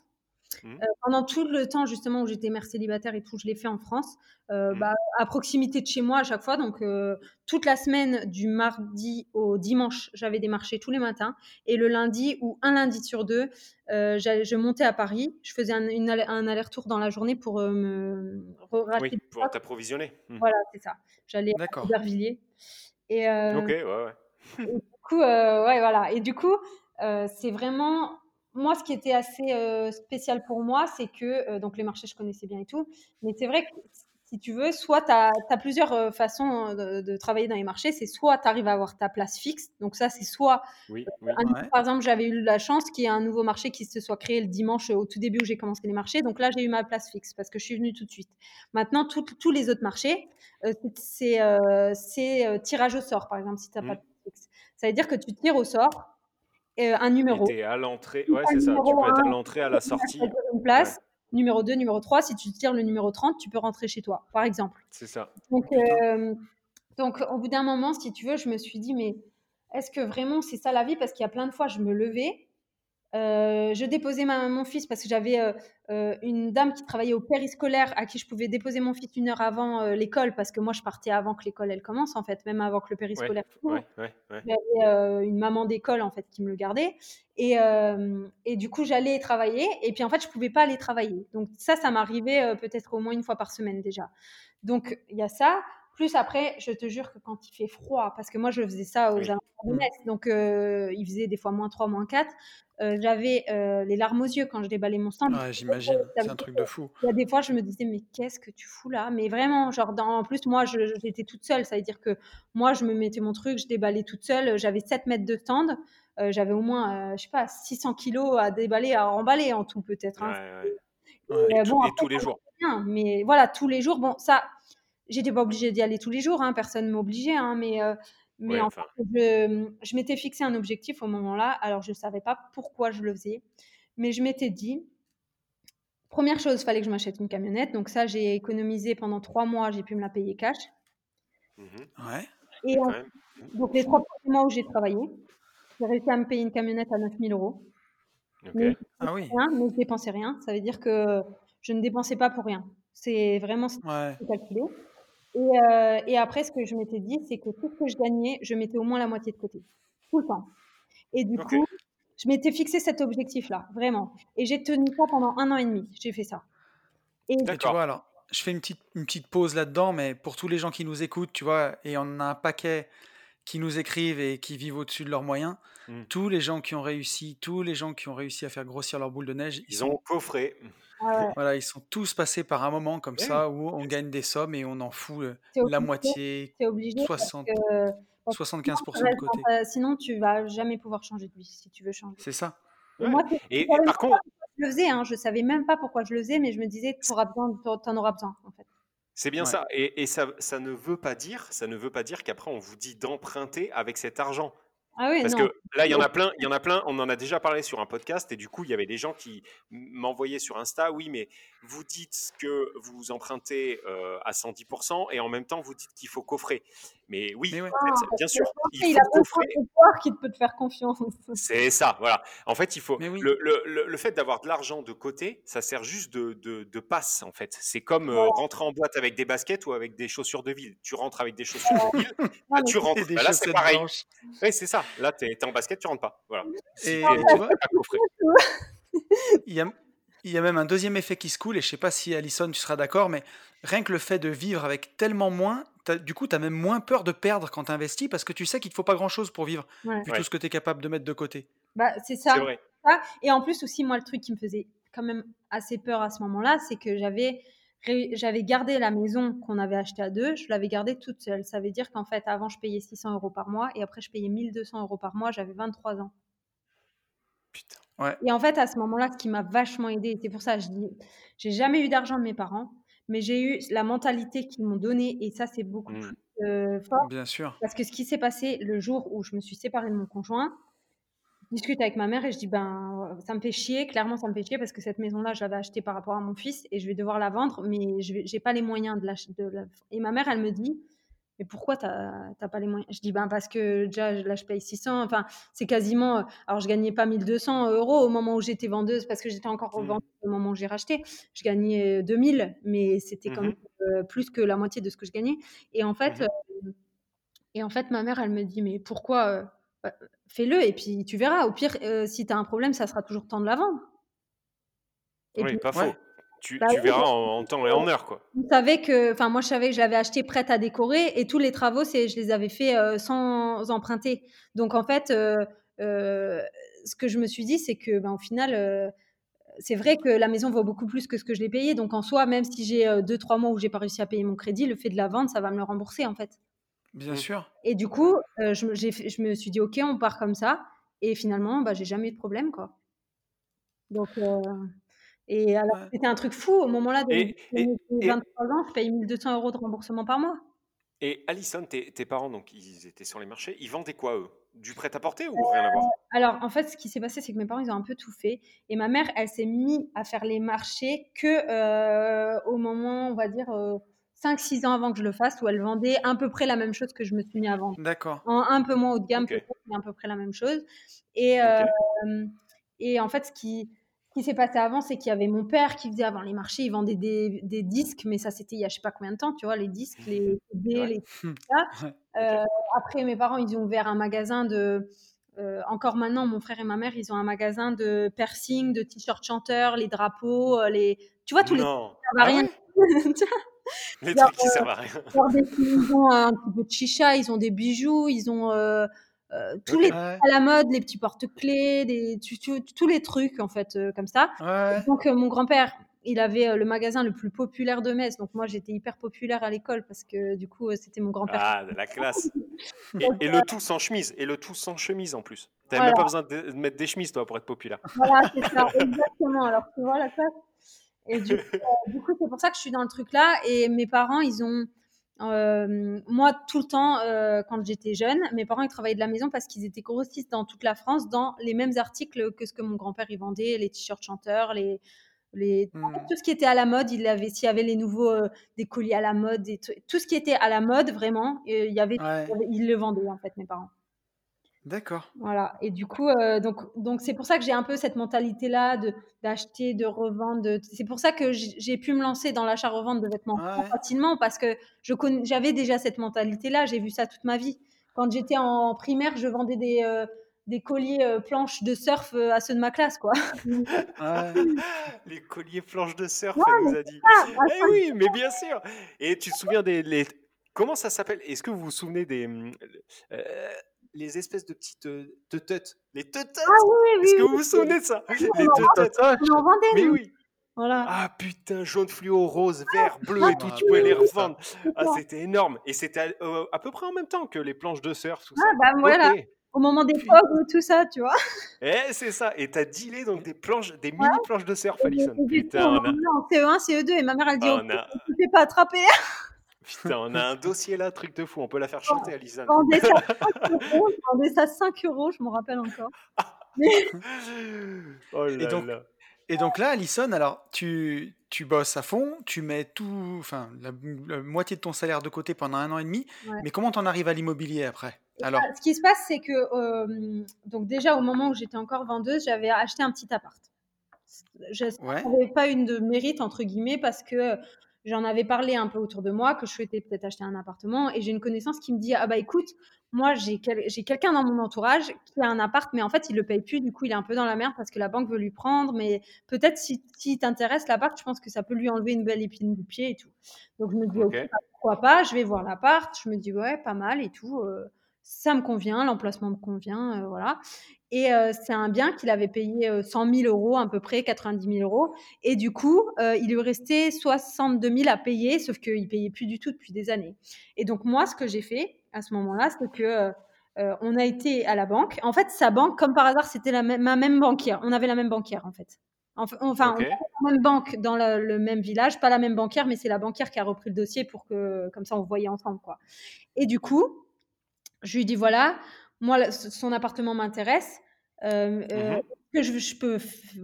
Mmh. Euh, pendant tout le temps justement où j'étais mère célibataire et tout, je l'ai fait en France, euh, mmh. bah, à proximité de chez moi à chaque fois. Donc euh, toute la semaine du mardi au dimanche, j'avais des marchés tous les matins. Et le lundi ou un lundi sur deux, je montais à Paris. Je faisais un, un aller-retour dans la journée pour me oui, pour t'approvisionner. Mmh. Voilà, c'est ça. J'allais à Aubervilliers. Et, ok, ouais, ouais. et du coup, ouais, voilà. Et du coup, c'est vraiment moi, ce qui était assez euh, spécial pour moi, c'est que, euh, donc les marchés, je connaissais bien et tout, mais c'est vrai que si tu veux, soit tu as, plusieurs euh, façons de, travailler dans les marchés. C'est soit tu arrives à avoir ta place fixe, donc ça, c'est soit. Oui, Par exemple, j'avais eu la chance qu'il y ait un nouveau marché qui se soit créé le dimanche au tout début où j'ai commencé les marchés. Donc là, j'ai eu ma place fixe parce que je suis venue tout de suite. Maintenant, tous les autres marchés, c'est tirage au sort, par exemple, si tu n'as pas mmh. de fixe. Ça veut dire que tu tires au sort euh, un numéro. Tu à l'entrée, ouais, c'est ça. Tu peux être à l'entrée, à la sortie. Une place. Numéro 2, numéro 3, si tu tires le numéro 30, tu peux rentrer chez toi, par exemple. C'est ça. Donc, euh, donc, au bout d'un moment, si tu veux, je me suis dit, mais est-ce que vraiment c'est ça la vie? Parce qu'il y a plein de fois, je me levais, euh, je déposais mon fils parce que j'avais euh, euh, une dame qui travaillait au périscolaire à qui je pouvais déposer mon fils une heure avant l'école parce que moi je partais avant que l'école elle commence en fait, même avant que le périscolaire. Ouais, ouais, j'avais une maman d'école en fait qui me le gardait et, et du coup j'allais travailler et puis en fait je pouvais pas aller travailler. Donc ça, ça m'arrivait peut-être au moins une fois par semaine déjà. Donc il y a ça. Plus après, je te jure que quand il fait froid, parce que moi je faisais ça aux oui. de mmh. donc il faisait des fois moins 3, moins 4, euh, j'avais euh, les larmes aux yeux quand je déballais mon stand. Ouais, j'imagine, c'est un truc de fou. Il y a des fois, je me disais, mais qu'est-ce que tu fous là? Mais vraiment, genre, dans, en plus, moi, j'étais toute seule. Ça veut dire que moi, je me mettais mon truc, je déballais toute seule. J'avais 7 mètres de stand. Euh, j'avais au moins, je sais pas, 600 kilos à déballer, à remballer en tout, peut-être. Hein. et, bon, tous les jours. mais voilà, tous les jours. Bon, ça, j'étais pas obligée d'y aller tous les jours. Hein, personne m'obligeait. Hein, mais mais en fait, je, m'étais fixé un objectif au moment-là. Alors, je ne savais pas pourquoi je le faisais. Mais je m'étais dit, première chose, il fallait que je m'achète une camionnette. Donc, ça, j'ai économisé pendant trois mois. J'ai pu me la payer cash. Mmh ouais. Et donc, les trois premiers mois où j'ai travaillé, j'ai réussi à me payer une camionnette à 9000 euros. Mais, ah oui. Rien, mais je dépensais rien. Ça veut dire que je ne dépensais pas pour rien. C'est vraiment ouais. calculé. Euh, et, après, ce que je m'étais dit, c'est que tout ce que je gagnais, je mettais au moins la moitié de côté. Tout le temps. Et du coup, je m'étais fixé cet objectif-là, vraiment. Et j'ai tenu ça pendant un an et demi. J'ai fait ça. Et tu vois, alors, je fais une petite, une petite pause là-dedans, mais pour tous les gens qui nous écoutent, tu vois, et on a un paquet qui nous écrivent et qui vivent au-dessus de leurs moyens, mmh. tous les gens qui ont réussi, tous les gens qui ont réussi à faire grossir leur boule de neige, ils, ils ont coffré. Voilà, ils sont tous passés par un moment comme ça où on gagne des sommes et on en fout euh, la moitié, 60, 75% de côté. sinon, tu vas jamais pouvoir changer de vie si tu veux changer. C'est ça. Et, par contre, je le faisais, hein, je savais même pas pourquoi je le faisais, mais je me disais, tu auras besoin, en auras besoin en fait. C'est bien ça. Et, ça, ça, ne veut pas dire, ça ne veut pas dire qu'après on vous dit d'emprunter avec cet argent. Ah oui, Parce que là, il y en a plein, il y en a plein, on en a déjà parlé sur un podcast, et du coup, il y avait des gens qui m'envoyaient sur Insta, oui, mais vous dites que vous empruntez euh, à 110%, et en même temps, vous dites qu'il faut coffrer. Mais oui, bien sûr, il, faut coffrer. qui peut te faire confiance. C'est ça, voilà. En fait, il faut. Le, le, le, fait d'avoir de l'argent de côté, ça sert juste de, de, de passe, en fait. C'est comme euh, rentrer en boîte avec des baskets ou avec des chaussures de ville. Tu rentres avec des chaussures de ville, bah, tu rentres. Bah, là, c'est pareil. Oui, c'est ça. Là, tu es, en basket, tu rentres pas. Voilà. Et tu vois, il y a, il y a même un deuxième effet qui se coule, et je sais pas si Alison, tu seras d'accord, mais rien que le fait de vivre avec tellement moins, du coup, tu as même moins peur de perdre quand tu investis parce que tu sais qu'il ne faut pas grand-chose pour vivre, vu tout ce que tu es capable de mettre de côté. Bah, c'est ça. Vrai. Et en plus, aussi, moi, le truc qui me faisait quand même assez peur à ce moment-là, c'est que j'avais j'avais gardé la maison qu'on avait achetée à deux, je l'avais gardée toute seule. Ça veut dire qu'en fait, avant, je payais 600 euros par mois et après, je payais 1200 euros par mois. J'avais 23 ans. Putain. Et en fait, à ce moment-là, ce qui m'a vachement aidé, c'est pour ça je dis, j'ai jamais eu d'argent de mes parents, mais j'ai eu la mentalité qu'ils m'ont donnée, et ça, c'est beaucoup mmh. plus euh, fort. Bien sûr. Parce que ce qui s'est passé le jour où je me suis séparée de mon conjoint, je discute avec ma mère et je dis ben ça me fait chier, clairement ça me fait chier parce que cette maison-là, je l'avais achetée par rapport à mon fils et je vais devoir la vendre, mais je n'ai pas les moyens de la, de Et ma mère, elle me dit mais pourquoi tu n'as pas les moyens? Je dis, ben parce que déjà, là, je paye 600. Enfin, c'est quasiment. Euh, alors, je gagnais pas 1200 euros au moment où j'étais vendeuse parce que j'étais encore mmh. vendeuse au moment où j'ai racheté. Je gagnais 2000, mais c'était quand mmh même euh, plus que la moitié de ce que je gagnais. Et en fait, mmh euh, et en fait ma mère, elle me dit, mais pourquoi bah, Fais-le et puis tu verras. Au pire, si tu as un problème, ça sera toujours temps de la vendre. oui, pas faux tu, bah verras en, temps et en heure. Quoi. Vous savez que, enfin, moi, je savais que je l'avais acheté prête à décorer et tous les travaux, c'est, je les avais faits euh, sans emprunter. Donc, en fait, euh, euh, ce que je me suis dit, c'est que, ben, au final, c'est vrai que la maison vaut beaucoup plus que ce que je l'ai payé. Donc, en soi, même si j'ai deux, trois mois où j'ai pas réussi à payer mon crédit, le fait de la vendre, ça va me le rembourser, en fait. Bien sûr. Et du coup, je, je, me suis dit, OK, on part comme ça. Et finalement, bah, j'ai jamais eu de problème, quoi. Donc, et alors, c'était un truc fou. Au moment-là de 23 ans, je paye 1200 euros de remboursement par mois. Et Alison, tes, parents, donc ils étaient sur les marchés, ils vendaient quoi eux? Du prêt-à-porter ou rien à voir? Euh, Alors, en fait, ce qui s'est passé, c'est que mes parents, ils ont un peu tout fait. Et ma mère, elle s'est mise à faire les marchés que euh, au moment, on va dire, 5-6 euh, ans avant que je le fasse, où elle vendait à peu près la même chose que je me suis mis à vendre. D'accord. En un peu moins haut de gamme, peut-être, mais à peu près la même chose. Et, et en fait, ce qui qui s'est passé avant, c'est qu'il y avait mon père qui faisait avant les marchés, il vendait des, des disques, mais ça c'était il y a je sais pas combien de temps, tu vois, les disques, les CD, les ça. Euh, après, mes parents, ils ont ouvert un magasin de. Euh, encore maintenant, mon frère et ma mère, ils ont un magasin de piercing, de t-shirts chanteurs, les drapeaux, euh, les. Tu vois, tous les. Ça va rien. les trucs qui servent à rien. Ils ont un petit peu de chicha, ils ont des bijoux, ils ont euh, tous les à la mode, les petits porte-clés, des, tous les trucs en fait euh, comme ça. Donc euh, mon grand-père, il avait le magasin le plus populaire de Metz. Donc moi j'étais hyper populaire à l'école parce que du coup c'était mon grand-père. Ah, de la classe. et, le tout sans chemise. Et le tout sans chemise en plus. Tu n'avais même pas besoin de mettre des chemises toi pour être populaire. Voilà, c'est ça, exactement. Alors tu vois la classe. Et du coup, c'est pour ça que je suis dans le truc là. Et mes parents, ils ont euh, moi, tout le temps, euh, quand j'étais jeune, mes parents ils travaillaient de la maison parce qu'ils étaient grossistes dans toute la France dans les mêmes articles que ce que mon grand-père y vendait, les t-shirts chanteurs, les, les mmh. tout ce qui était à la mode. Il avait, s'il y avait les nouveaux euh, des colis à la mode, tout ce qui était à la mode vraiment, il y avait, ils le vendaient en fait mes parents. D'accord. Voilà. Et du coup, euh, donc, donc c'est pour ça que j'ai un peu cette mentalité-là de d'acheter, de revendre. C'est pour ça que j'ai pu me lancer dans l'achat-revente de vêtements facilement parce que je j'avais déjà cette mentalité-là. J'ai vu ça toute ma vie. Quand j'étais en primaire, je vendais des euh, des colliers euh, planches de surf à ceux de ma classe, quoi. les colliers planches de surf, elle nous a dit. eh oui, mais bien sûr. Et tu te souviens des les... comment ça s'appelle? Est-ce que vous vous souvenez des les espèces de petites euh, teuteutes. Les teuteutes Ah oui, oui. Est-ce que vous vous souvenez de ça Les teuteutes. On en vendait. Mais oui. Voilà. Ah putain, jaune fluo, rose, vert, bleu et tout, tu pouvais les revendre. Ah, c'était énorme. Et c'était euh, à, peu près en même temps que les planches de surf, tout ah, ça. bah voilà. Au moment des ou tout ça, tu vois. Eh, c'est ça. Et t'as dealé donc des planches, des mini planches de surf, Alison. Putain, on a... CE1, CE2, et ma mère, elle dit, oh, on a... tu fais pas attraper. Putain, on a un dossier là, truc de fou, on peut la faire chanter, Alison. Vendez ça 5 euros, ça 5 euros, je m'en rappelle encore. oh là et, donc, là. et donc là, Alison, alors tu, tu bosses à fond, tu mets tout, enfin la, moitié de ton salaire de côté pendant un an et demi, mais comment t'en arrives à l'immobilier après? Alors Ce qui se passe, c'est que euh, donc déjà au moment où j'étais encore vendeuse, j'avais acheté un petit appart. Je n'avais pas une de mérite entre guillemets parce que j'en avais parlé un peu autour de moi, que je souhaitais peut-être acheter un appartement. Et j'ai une connaissance qui me dit Ah bah écoute, moi j'ai quelqu'un dans mon entourage qui a un appart, mais en fait il le paye plus. Du coup, il est un peu dans la merde parce que la banque veut lui prendre. Mais peut-être si, si t'intéresse l'appart, je pense que ça peut lui enlever une belle épine du pied et tout. Donc je me dis Ok, bah, pourquoi pas, je vais voir l'appart. Je me dis Ouais, pas mal et tout. Euh, ça me convient, l'emplacement me convient, euh, voilà. Et c'est un bien qu'il avait payé 100 000 euros, à peu près 90 000 euros. Et du coup, il lui restait 62 000 à payer, sauf qu'il payait plus du tout depuis des années. Et donc moi, ce que j'ai fait à ce moment-là, c'est que on a été à la banque. En fait, sa banque, comme par hasard, c'était ma même banquière. On avait la même banquière, en fait. Enfin, on avait la même banque dans le, même village, pas la même banquière, mais c'est la banquière qui a repris le dossier pour que, comme ça, on voyait ensemble, quoi. Et du coup, je lui dis voilà, moi, son appartement m'intéresse. Euh, euh, mmh que je, peux,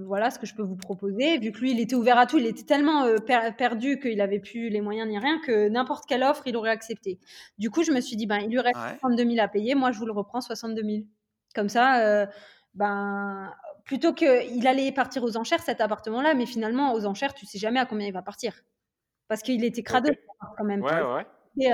voilà ce que je peux vous proposer. Vu que lui, il était ouvert à tout, il était tellement euh, perdu qu'il avait plus les moyens ni rien que n'importe quelle offre, il aurait accepté. Du coup, je me suis dit, ben, il lui reste 32 000 à payer, moi, je vous le reprends 62 000. Comme ça, ben, plutôt qu'il allait partir aux enchères cet appartement-là, mais finalement, aux enchères, tu sais jamais à combien il va partir. Parce qu'il était crado quand même. Ouais, ouais. Et,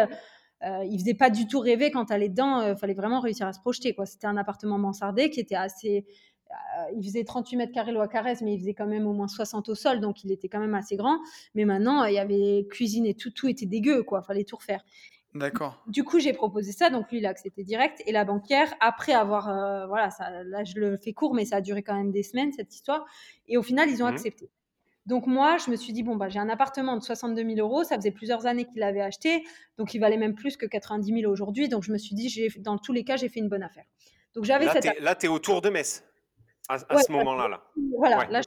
il faisait pas du tout rêver quand allait dedans. Il euh, fallait vraiment réussir à se projeter. Quoi. C'était un appartement mansardé qui était assez. Euh, il faisait 38 mètres carrés loi Carrez, mais il faisait quand même au moins 60 au sol, donc il était quand même assez grand. Mais maintenant, il y avait cuisine et tout, tout était dégueu, quoi. Fallait tout refaire. D'accord. Du coup, j'ai proposé ça, donc lui, il a accepté direct. Et la banquière, après avoir, voilà, ça, là, je le fais court, mais ça a duré quand même des semaines cette histoire. Et au final, ils ont mmh accepté. Donc moi, je me suis dit, bon, bah, j'ai un appartement de 62 000 euros, ça faisait plusieurs années qu'il l'avait acheté, donc il valait même plus que 90 000 aujourd'hui. Donc je me suis dit, dans tous les cas, j'ai fait une bonne affaire. Donc j'avais Là, tu es autour de Metz, à, ce moment-là. Là. Voilà, là,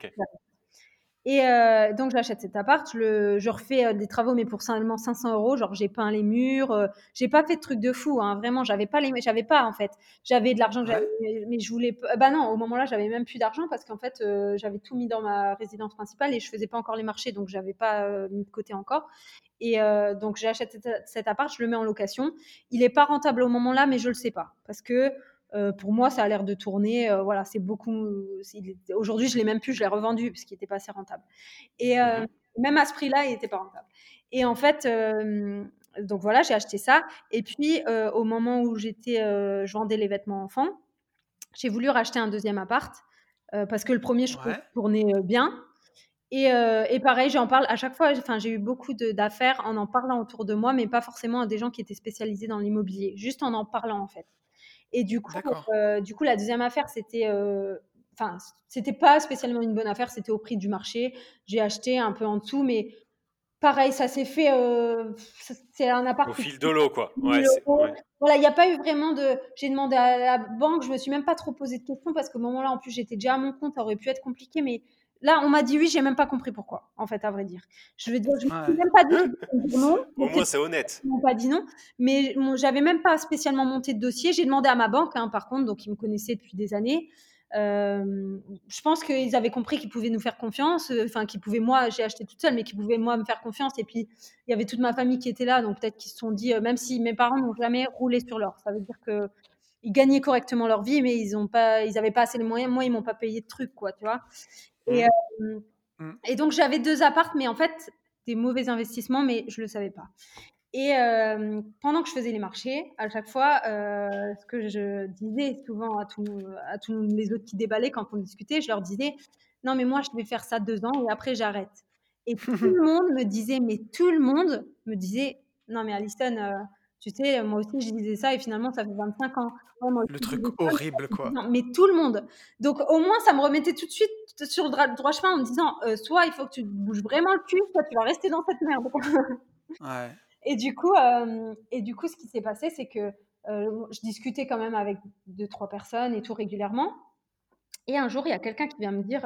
et euh, donc j'achète cet appart, je, je refais euh, des travaux, mais pour seulement 500 euros. Genre j'ai peint les murs, euh, j'ai pas fait de trucs de fou, hein, vraiment. J'avais pas les, j'avais pas en fait. J'avais de l'argent, mais je voulais. Bah non, au moment-là, j'avais même plus d'argent parce qu'en fait, j'avais tout mis dans ma résidence principale et je faisais pas encore les marchés, donc j'avais pas mis de côté encore. Et donc j'achète cet, cet appart, je le mets en location. Il est pas rentable au moment-là, mais je le sais pas parce que euh, pour moi, ça a l'air de tourner. Euh, voilà, c'est beaucoup. Aujourd'hui, je l'ai même plus, je l'ai revendu parce qu'il n'était pas assez rentable. Et euh, mmh même à ce prix-là, il n'était pas rentable. Et en fait, donc voilà, j'ai acheté ça. Et puis, au moment où j'étais, je vendais les vêtements enfants, j'ai voulu racheter un deuxième appart parce que le premier, je trouvais tournait bien. Et, et, pareil, j'en parle à chaque fois. Enfin, j'ai eu beaucoup d'affaires en en parlant autour de moi, mais pas forcément à des gens qui étaient spécialisés dans l'immobilier, juste en en parlant en fait. Et du coup, euh, du coup, la deuxième affaire, c'était, euh, enfin, c'était pas spécialement une bonne affaire, c'était au prix du marché. J'ai acheté un peu en dessous, mais pareil, ça s'est fait. Euh, c'est un appart. Au fil de l'eau, quoi. Ouais, Voilà, il n'y a pas eu vraiment de. J'ai demandé à la banque, je me suis même pas trop posé de questions parce qu'au moment-là, en plus, j'étais déjà à mon compte, ça aurait pu être compliqué, mais Là, on m'a dit oui, j'ai même pas compris pourquoi, en fait, à vrai dire. Je veux dire, je n'ai même pas dit non. Au moins, c'est honnête. Ils m'ont pas dit non, mais j'avais même pas spécialement monté de dossier. J'ai demandé à ma banque, hein, par contre, donc ils me connaissaient depuis des années. Euh, je pense qu'ils avaient compris qu'ils pouvaient nous faire confiance, euh, enfin qu'ils pouvaient moi, j'ai acheté toute seule, mais qu'ils pouvaient moi me faire confiance. Et puis il y avait toute ma famille qui était là, donc peut-être qu'ils se sont dit, euh, même si mes parents n'ont jamais roulé sur l'or, ça veut dire que ils gagnaient correctement leur vie, mais ils ont pas, ils avaient pas assez les moyens. Moi, ils m'ont pas payé de trucs, quoi, tu vois. Et. Euh, mmh. et donc, j'avais deux appartes, mais en fait, des mauvais investissements, mais je ne le savais pas. Et euh, pendant que je faisais les marchés, à chaque fois, euh, ce que je disais souvent à, à tous les autres qui déballaient quand on discutait, je leur disais Non, mais moi, je vais faire ça deux ans et après, j'arrête. Et tout le monde me disait Mais tout le monde me disait Non, mais Alison, tu sais, moi aussi, je disais ça et finalement, ça fait 25 ans. le truc horrible, quoi. mais tout le monde. Donc, au moins, ça me remettait tout de suite sur le droit chemin en me disant euh, soit il faut que tu bouges vraiment le cul, soit tu vas rester dans cette merde. ouais. Et du coup, euh, et du coup, ce qui s'est passé, c'est que euh, je discutais quand même avec deux, trois personnes et tout régulièrement. Et un jour, il y a quelqu'un qui vient me dire,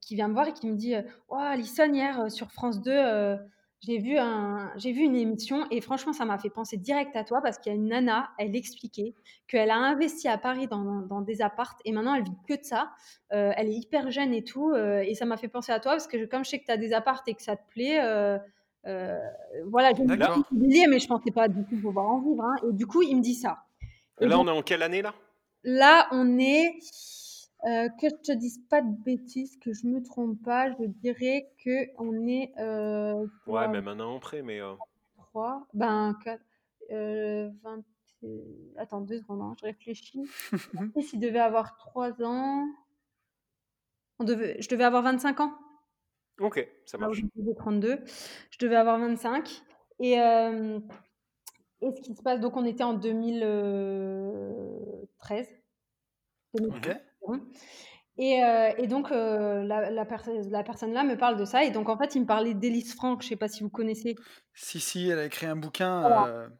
qui vient me voir et qui me dit Oh, Alison, hier sur France 2, j'ai vu, un, j'ai vu une émission et franchement, ça m'a fait penser direct à toi parce qu'il y a une nana, elle expliquait qu'elle a investi à Paris dans, dans des appartes et maintenant elle vit que de ça. Euh, elle est hyper jeune et tout. Euh, et ça m'a fait penser à toi parce que comme je sais que tu as des appartes et que ça te plaît, euh, voilà, j'ai mais je pensais pas du tout pouvoir en vivre. Hein. et du coup, il me dit ça. Et là, on est en quelle année là? Là, on est. Euh, que je te dise pas de bêtises, que je me trompe pas, je dirais que on est. Euh, ouais, même un an après, mais. 3, ben 4, 20. Attends, deux secondes, hein, je réfléchis. S'il devait avoir 3 ans. On devait, je devais avoir 25 ans. Ok, ça marche. Je 32. Je devais avoir 25. Et, euh, et ce qui se passe, donc on était en 2013. 2013. Et, euh, et, donc, euh, la, la, la, personne là me parle de ça. Et donc, en fait, il me parlait d'Élise Franck. Je ne sais pas si vous connaissez. Si, si, elle a écrit un bouquin.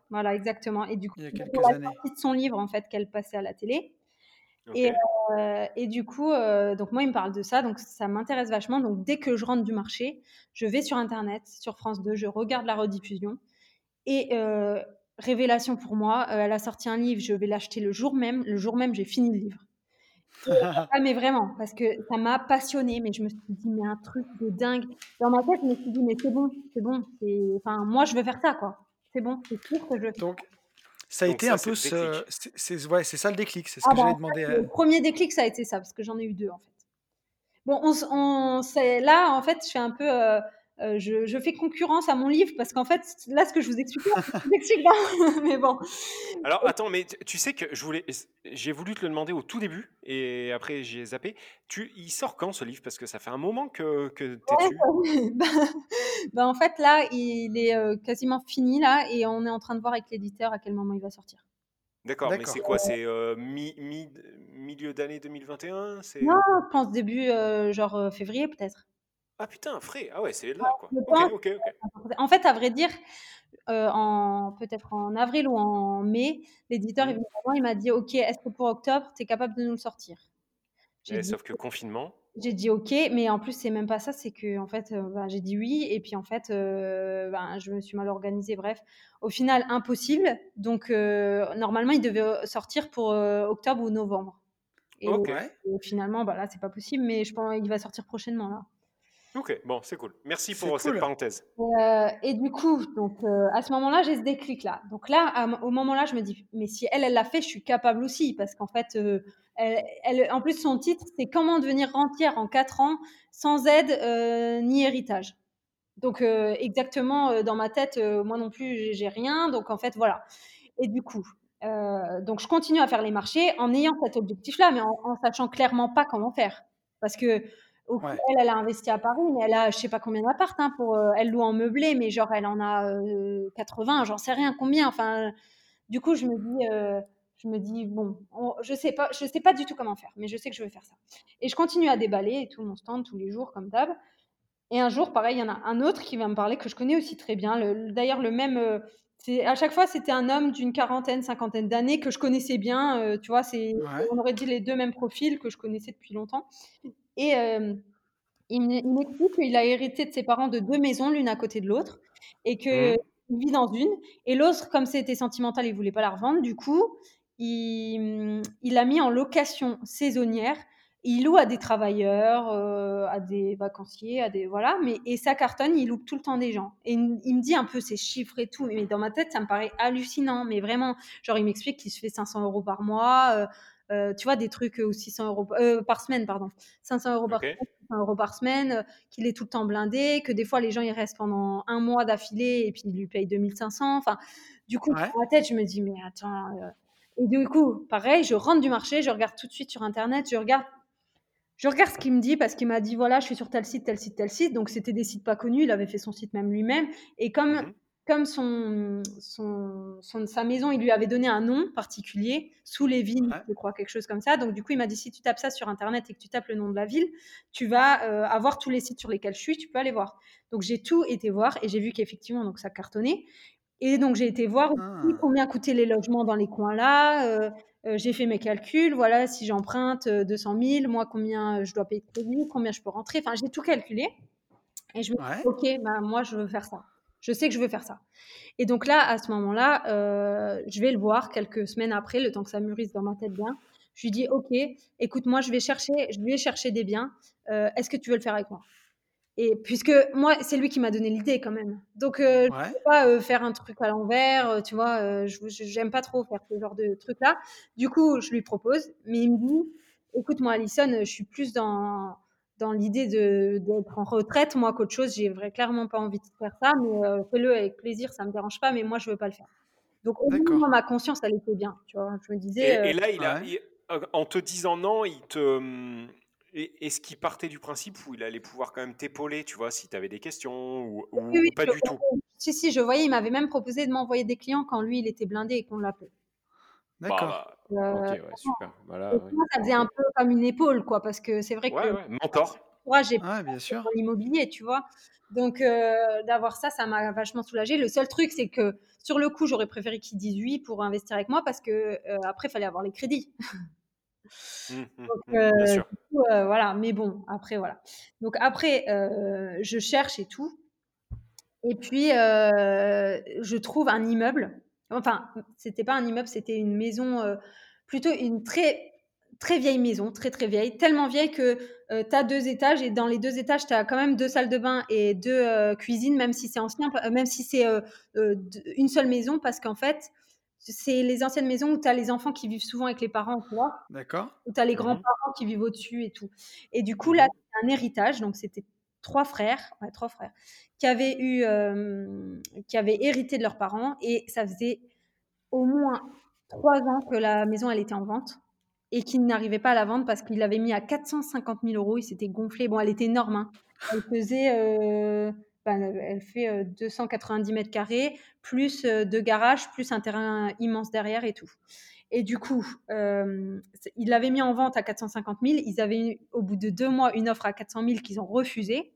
Voilà, euh, exactement. Et du coup, il y a quelques années. de son livre, en fait, qu'elle passait à la télé. Et, et, du coup, donc moi, il me parle de ça. Donc, ça m'intéresse vachement. Donc, dès que je rentre du marché, je vais sur Internet, sur France 2, je regarde la rediffusion. Et révélation pour moi, elle a sorti un livre. Je vais l'acheter le jour même. Le jour même, j'ai fini le livre. Ah, mais vraiment, parce que ça m'a passionné, mais je me suis dit, mais un truc de dingue. Dans ma tête, je me suis dit, mais c'est bon, c'est bon. Enfin, moi, je veux faire ça, quoi. C'est bon, c'est sûr que je veux. Donc, ça a été un peu ce. C'est ouais, ça le déclic, c'est ce ah que bah, j'avais demandé. Le premier déclic, ça a été ça, parce que j'en ai eu deux, en fait. Bon, on, on là, en fait, je fais un peu. Euh, euh, je, fais concurrence à mon livre parce qu'en fait, là, ce que je vous explique, je vous explique là. mais bon. Alors, attends, mais tu sais que je voulais, j'ai voulu te le demander au tout début et après j'ai zappé. Tu, il sort quand ce livre? Parce que ça fait un moment que, que tu es dessus. Bah, bah, en fait, là, il est euh, quasiment fini là et on est en train de voir avec l'éditeur à quel moment il va sortir. D'accord, mais c'est quoi? C'est euh, mi, mi, milieu d'année 2021 Non, je pense début, genre février peut-être. Ah putain, frais. Ah ouais, c'est là, quoi. Ok, ok, ok. En fait, à vrai dire, euh, en, peut-être en avril ou en mai, l'éditeur mmh. il m'a dit Ok, est-ce que pour octobre, tu es capable de nous le sortir? Sauf que confinement. J'ai dit ok, mais en plus c'est même pas ça, c'est que en fait euh, bah, j'ai dit oui et puis en fait euh, ben, je me suis mal organisée. Bref, au final impossible. Donc normalement il devait sortir pour octobre ou novembre. Et, finalement bah, là c'est pas possible, mais je pense qu'il va sortir prochainement là. Ok, bon, c'est cool. Merci pour cette parenthèse. Euh, et du coup, donc, euh, à ce moment-là, j'ai ce déclic-là. Donc là, au moment-là, je me dis, mais si elle, elle l'a fait, je suis capable aussi. Parce qu'en fait, euh, elle, en plus, son titre, c'est Comment devenir rentière en 4 ans sans aide ni héritage. Donc, exactement, dans ma tête, moi non plus, j'ai rien. Donc, en fait, voilà. Et du coup, donc, je continue à faire les marchés en ayant cet objectif-là, mais en, en sachant clairement pas comment faire. Parce que elle, elle a investi à Paris, mais elle a je sais pas combien d'apparts. Hein, pour, euh, elle loue en meublé, mais genre elle en a 80, euh, j'en sais rien combien. Enfin, du coup, je me dis, euh, je me dis bon, je sais pas, je sais pas du tout comment faire, mais je sais que je vais faire ça. Et je continue à déballer tout mon stand tous les jours comme d'hab. Et un jour, pareil, il y en a un autre qui va me parler que je connais aussi très bien. D'ailleurs, le même. c'est à chaque fois, c'était un homme d'une quarantaine, cinquantaine d'années que je connaissais bien. tu vois, c'est, on aurait dit les deux mêmes profils que je connaissais depuis longtemps. Et il m'explique qu'il a hérité de ses parents de deux maisons, l'une à côté de l'autre, et qu'il mmh. vit dans une. Et l'autre, comme c'était sentimental, il voulait pas la revendre. Du coup, il, il l'a mis en location saisonnière. Il loue à des travailleurs, à des vacanciers, à des voilà, mais et ça cartonne, il loue tout le temps des gens. Et il, me dit un peu ses chiffres et tout, mais dans ma tête ça me paraît hallucinant, mais vraiment, genre il m'explique qu'il se fait 500 euros par mois, euh, tu vois, des trucs ou 600 euros euh, par semaine, pardon, 500 euros par semaine, euros par semaine, euh, qu'il est tout le temps blindé, que des fois les gens ils restent pendant un mois d'affilée et puis ils lui payent 2500. Enfin, du coup, dans ma tête, je me dis, mais attends. Et du coup, pareil, je rentre du marché, je regarde tout de suite sur Internet, je regarde je regarde ce qu'il me dit parce qu'il m'a dit voilà, je suis sur tel site, tel site, tel site. Donc c'était des sites pas connus, il avait fait son site même lui-même. Et comme mmh comme son, son, sa maison, il lui avait donné un nom particulier, sous les vignes, je crois, quelque chose comme ça. Donc, du coup, il m'a dit si tu tapes ça sur Internet et que tu tapes le nom de la ville, tu vas euh, avoir tous les sites sur lesquels je suis, tu peux aller voir. Donc, j'ai tout été voir et j'ai vu qu'effectivement, donc ça cartonnait. Et donc, j'ai été voir ah. combien coûtaient les logements dans les coins là. Euh, euh, j'ai fait mes calculs. Voilà, si j'emprunte 200 000, moi, combien je dois payer de crédit, combien je peux rentrer. Enfin, j'ai tout calculé. Et je me suis dit, OK, bah, moi, je veux faire ça. Je sais que je veux faire ça. Et donc là, à ce moment-là, euh, je vais le voir quelques semaines après, le temps que ça mûrisse dans ma tête bien. Je lui dis, OK, écoute, moi, je vais chercher, je vais chercher des biens. Euh, est-ce que tu veux le faire avec moi? Et puisque moi, c'est lui qui m'a donné l'idée quand même. Donc, euh, je ne peux pas faire un truc à l'envers, tu vois. je n'aime pas trop faire ce genre de truc-là. Du coup, je lui propose, mais il me dit, écoute, moi, Alison, je suis plus dans dans l'idée d'être en retraite, moi, qu'autre chose. J'ai clairement pas envie de faire ça, mais euh, fais-le avec plaisir, ça me dérange pas, mais moi, je veux pas le faire. Donc, au moins, ma conscience, elle était bien. Tu vois, je me disais. Et, euh, là, il a, en te disant non, il te. Est-ce qu'il partait du principe où il allait pouvoir quand même t'épauler, tu vois, si tu avais des questions ou, pas du tout Si, si, je voyais, il m'avait même proposé de m'envoyer des clients quand lui, il était blindé et qu'on l'appelait. D'accord. Bah, ok, ouais, super. Voilà, moi, ça faisait un peu comme une épaule, quoi, parce que c'est vrai que. mentor. Moi, j'ai pas bien sûr. l'immobilier, tu vois. Donc, euh, d'avoir ça, ça m'a vachement soulagé. Le seul truc, c'est que sur le coup, j'aurais préféré qu'il dise oui pour investir avec moi parce que euh, après, il fallait avoir les crédits. Mmh, mmh, Donc, mmh, bien euh, sûr. voilà. Mais bon, après, voilà. Donc, après, je cherche et tout. Et puis, je trouve un immeuble Enfin, c'était pas un immeuble, c'était une maison, euh, plutôt une très, très vieille maison, très très vieille, tellement vieille que euh, tu as deux étages et dans les deux étages, tu as quand même deux salles de bain et deux euh, cuisines, même si c'est ancien, même si c'est une seule maison, parce qu'en fait, c'est les anciennes maisons où tu as les enfants qui vivent souvent avec les parents, tu vois. D'accord. Où tu as les mmh grands-parents qui vivent au-dessus et tout. Et du coup, là, mmh c'est un héritage, donc c'était trois frères, trois frères, qui avaient eu, euh, qui avaient hérité de leurs parents et ça faisait au moins trois ans que la maison elle était en vente et qu'ils n'arrivaient pas à la vendre parce qu'ils l'avaient mis à 450 000 euros. Il s'était gonflé. Bon, elle était énorme. Hein. Elle faisait, euh, ben, elle fait 290 euh, mètres carrés, plus deux garages, plus un terrain immense derrière et tout. Et du coup, euh, ils l'avaient mis en vente à 450 000. Ils avaient eu, au bout de deux mois une offre à 400 000 qu'ils ont refusée.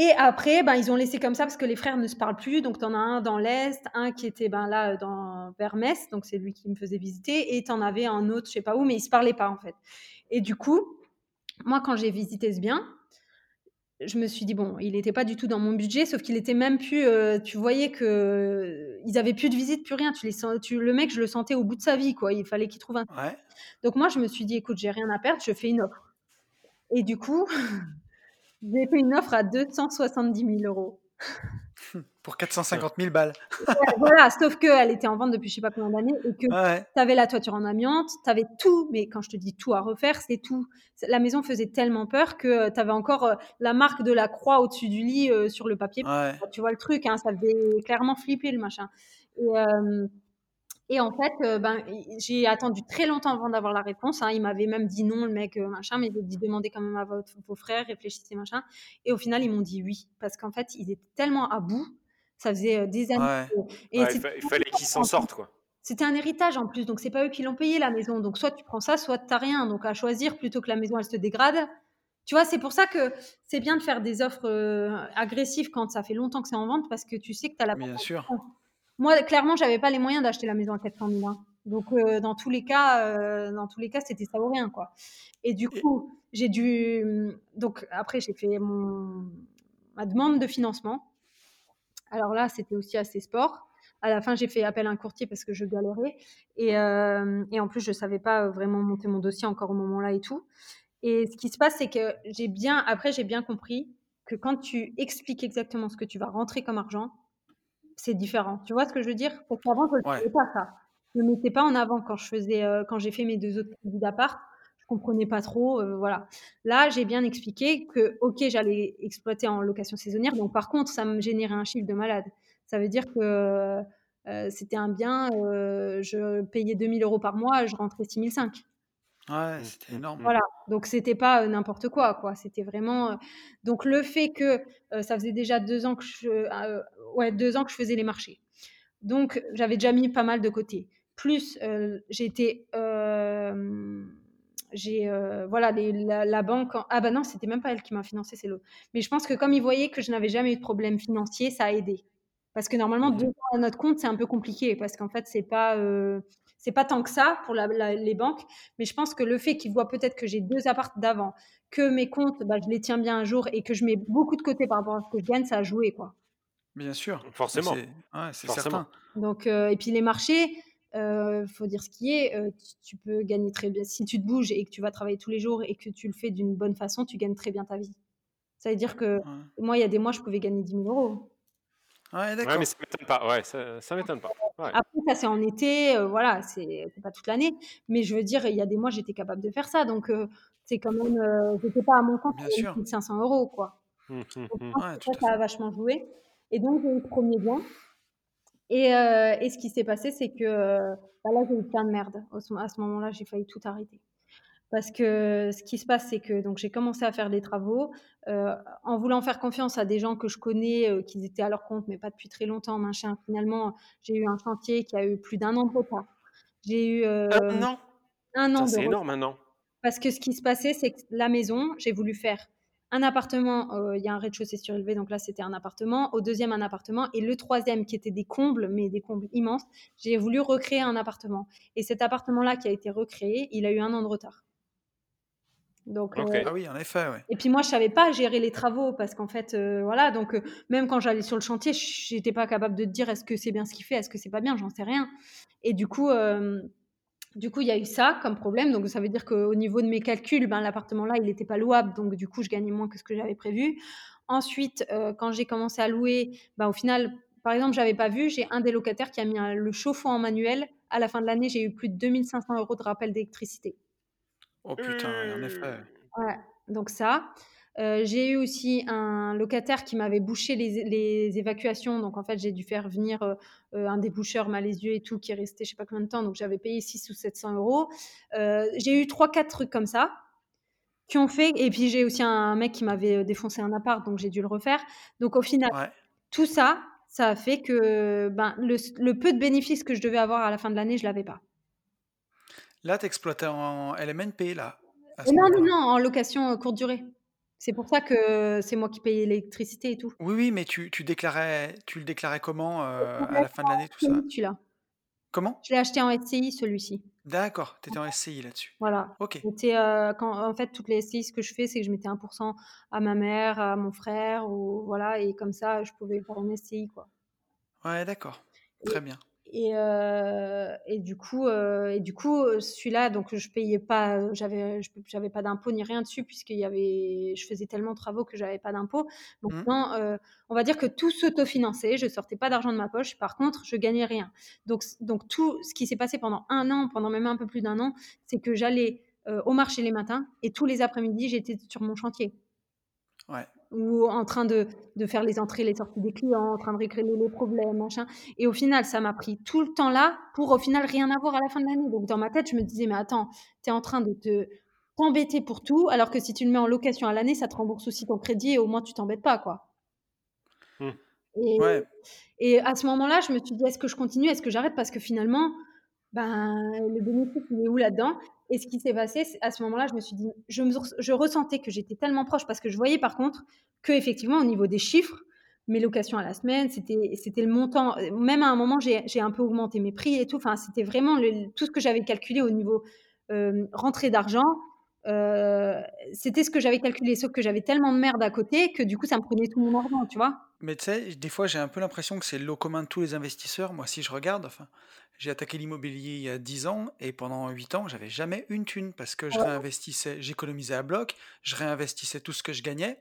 Et après, ben, ils ont laissé comme ça parce que les frères ne se parlent plus. Donc, tu en as un dans l'Est, un qui était ben, là dans, vers Metz, donc c'est lui qui me faisait visiter, et tu en avais un autre, je sais pas où, mais ils se parlaient pas en fait. Et du coup, moi, quand j'ai visité ce bien, je me suis dit, bon, il n'était pas du tout dans mon budget, sauf qu'il était même plus. Euh, tu voyais que ils avaient plus de visite, plus rien. Tu les tu, le mec, je le sentais au bout de sa vie, quoi. Il fallait qu'il trouve un. Donc, moi, je me suis dit, écoute, j'ai rien à perdre, je fais une offre. Et du coup, J'ai fait une offre à 270 000 euros. Pour 450 000 balles. voilà, sauf qu'elle était en vente depuis je sais pas combien d'années et que tu avais la toiture en amiante, tu avais tout, mais quand je te dis tout à refaire, c'est tout. La maison faisait tellement peur que tu avais encore euh, la marque de la croix au-dessus du lit euh, sur le papier. Tu vois le truc, hein, ça faisait clairement flipper le machin. Et, euh, et en fait, euh, ben, j'ai attendu très longtemps avant d'avoir la réponse. Hein. Il m'avait même dit non, le mec, euh, machin, mais il dit demandez quand même à votre, vos frères, réfléchissez, machin. Et au final, ils m'ont dit oui, parce qu'en fait, ils étaient tellement à bout. Ça faisait euh, des années. Et il, fallait qu'ils s'en sortent, quoi. C'était un héritage en plus, donc c'est pas eux qui l'ont payé la maison. Donc soit tu prends ça, soit tu n'as rien. Donc à choisir plutôt que la maison elle se dégrade. Tu vois, c'est pour ça que c'est bien de faire des offres agressives quand ça fait longtemps que c'est en vente parce que tu sais que tu as la. Bien sûr. Moi, clairement, j'avais pas les moyens d'acheter la maison à 400 000. Hein. Donc, euh, dans tous les cas, euh, dans tous les cas, c'était ça ou rien, quoi. Et du coup, j'ai dû. Donc, après, j'ai fait mon... ma demande de financement. Alors là, c'était aussi assez sport. À la fin, j'ai fait appel à un courtier parce que je galérais. Et, euh, et en plus, je savais pas vraiment monter mon dossier encore au moment-là et tout. Et ce qui se passe, c'est que j'ai bien, après, j'ai bien compris que quand tu expliques exactement ce que tu vas rentrer comme argent, c'est différent. Tu vois ce que je veux dire? Parce qu'avant, je ne faisais pas ça. Je ne mettais pas en avant quand je faisais, euh, quand j'ai fait mes deux autres crédits d'appart. Je comprenais pas trop, euh, voilà. Là, j'ai bien expliqué que, ok, j'allais exploiter en location saisonnière. Donc, par contre, ça me générait un chiffre de malade. Ça veut dire que euh, c'était un bien, je payais 2000 euros par mois, je rentrais 6005. Ouais, c'était énorme. Voilà, donc c'était pas n'importe quoi, quoi. C'était vraiment. Donc le fait que ça faisait déjà deux ans que je, ouais, deux ans que je faisais les marchés. Donc j'avais déjà mis pas mal de côté. Plus j'étais, j'ai, voilà, la, banque. Ah bah non, c'était même pas elle qui m'a financé, c'est l'autre. Mais je pense que comme ils voyaient que je n'avais jamais eu de problème financier, ça a aidé. Parce que normalement, mmh deux ans à notre compte, c'est un peu compliqué parce qu'en fait, c'est pas c'est pas tant que ça pour les banques, mais je pense que le fait qu'ils voient peut-être que j'ai deux apparts d'avant, que mes comptes, bah, je les tiens bien un jour et que je mets beaucoup de côté par rapport à ce que je gagne, ça a joué, quoi. Bien sûr. Forcément. C'est certain. Donc, et puis les marchés, il faut dire ce qui est, tu, peux gagner très bien. Si tu te bouges et que tu vas travailler tous les jours et que tu le fais d'une bonne façon, tu gagnes très bien ta vie. Ça veut dire que moi, il y a des mois, je pouvais gagner 10 000 euros. Ouais, d'accord. mais ça m'étonne pas. Ouais, ça, m'étonne pas. Après, ça, c'est en été, voilà, c'est pas toute l'année. Mais je veux dire, il y a des mois, j'étais capable de faire ça. Donc, c'est quand même, j'étais pas à mon compte, bien sûr. 500 euros, quoi. Mmh, mmh, mmh. ça, ça a vachement joué. Et donc, j'ai eu le premier bien. Et, et ce qui s'est passé, c'est que bah là, j'ai eu plein de merde. À ce moment-là, j'ai failli tout arrêter. Parce que ce qui se passe, c'est que donc j'ai commencé à faire des travaux euh, en voulant faire confiance à des gens que je connais, euh, qui étaient à leur compte, mais pas depuis très longtemps. Machin. Finalement, j'ai eu un chantier qui a eu plus d'un an de retard. J'ai eu euh, un an? Un an. C'est énorme, un an. Parce que ce qui se passait, c'est que la maison, j'ai voulu faire un appartement. Il y a un rez-de-chaussée surélevé, donc là c'était un appartement. Au deuxième, un appartement, et le troisième, qui était des combles, mais des combles immenses, j'ai voulu recréer un appartement. Et cet appartement-là qui a été recréé, il a eu un an de retard. Donc, euh, ah oui, en effet. Et puis moi, je savais pas gérer les travaux parce qu'en fait, euh, voilà, donc euh, même quand j'allais sur le chantier, j'étais pas capable de te dire est-ce que c'est bien ce qu'il fait, est-ce que c'est pas bien, j'en sais rien. Et du coup, du coup, il y a eu ça comme problème. Donc ça veut dire qu'au niveau de mes calculs, ben, l'appartement là, il n'était pas louable, donc du coup, je gagnais moins que ce que j'avais prévu. Ensuite, quand j'ai commencé à louer, ben, au final, par exemple, j'avais pas vu, j'ai un des locataires qui a mis le chauffe-eau en manuel. À la fin de l'année, j'ai eu plus de 2500 euros de rappel d'électricité. Oh putain, en effet. Mmh. Ouais, donc ça. Euh, j'ai eu aussi un locataire qui m'avait bouché les, évacuations. Donc, en fait, j'ai dû faire venir euh, euh, un déboucheur yeux et tout qui est resté je sais pas combien de temps. Donc, j'avais payé 6 ou 700 euros. j'ai eu 3-4 trucs comme ça qui ont fait. Et puis, j'ai aussi un mec qui m'avait défoncé un appart. Donc, j'ai dû le refaire. Donc, au final, tout ça, ça a fait que ben, le, le, peu de bénéfices que je devais avoir à la fin de l'année, je l'avais pas. Là, tu exploitais en LMNP, là Non, non, non, en location euh, courte durée. C'est pour ça que c'est moi qui paye l'électricité et tout. Oui, oui, mais tu, tu déclarais, tu le déclarais comment euh, à la fin de l'année, tout ça? Celui-là. Comment? Je l'ai acheté en SCI, celui-ci. D'accord, tu étais en SCI là-dessus. Voilà. Ok. Euh, quand, en fait, toutes les SCI, ce que je fais, c'est que je mettais 1% à ma mère, à mon frère, ou voilà, et comme ça, je pouvais faire une SCI, quoi. Ouais, d'accord. Très bien. Et, euh, et, du coup, euh, et du coup, celui-là, donc je payais pas, j'avais, j'avais pas d'impôt ni rien dessus puisqu'il y avait, je faisais tellement de travaux que j'avais pas d'impôt. Donc mmh. euh, on va dire que tout s'autofinançait, je sortais pas d'argent de ma poche. Par contre, je gagnais rien. Donc, donc tout ce qui s'est passé pendant un an, pendant même un peu plus d'un an, c'est que j'allais au marché les matins et tous les après-midi, j'étais sur mon chantier. Ouais ou en train de, de, faire les entrées, les sorties des clients, en train de régler les problèmes, machin. Et au final, ça m'a pris tout le temps là pour au final rien avoir à la fin de l'année. Donc dans ma tête, je me disais, mais attends, tu es en train de te t'embêter pour tout, alors que si tu le mets en location à l'année, ça te rembourse aussi ton crédit et au moins tu t'embêtes pas, quoi. Mmh. Et, et à ce moment-là, je me suis dit, est-ce que je continue, est-ce que j'arrête? Parce que finalement, ben, le bénéfice, il est où là-dedans? Et ce qui s'est passé, à ce moment-là, je me suis dit, je, ressentais que j'étais tellement proche parce que je voyais par contre que effectivement au niveau des chiffres, mes locations à la semaine, c'était c'était le montant. Même à un moment, j'ai un peu augmenté mes prix et tout. Enfin, c'était vraiment tout ce que j'avais calculé au niveau euh, rentrée d'argent. Euh, c'était ce que j'avais calculé, sauf que j'avais tellement de merde à côté que du coup, ça me prenait tout mon argent, tu vois. Mais tu sais, des fois, j'ai un peu l'impression que c'est le lot commun de tous les investisseurs. Moi, si je regarde, enfin, j'ai attaqué l'immobilier il y a 10 ans et pendant 8 ans, j'avais jamais une thune parce que je réinvestissais, j'économisais à bloc, je réinvestissais tout ce que je gagnais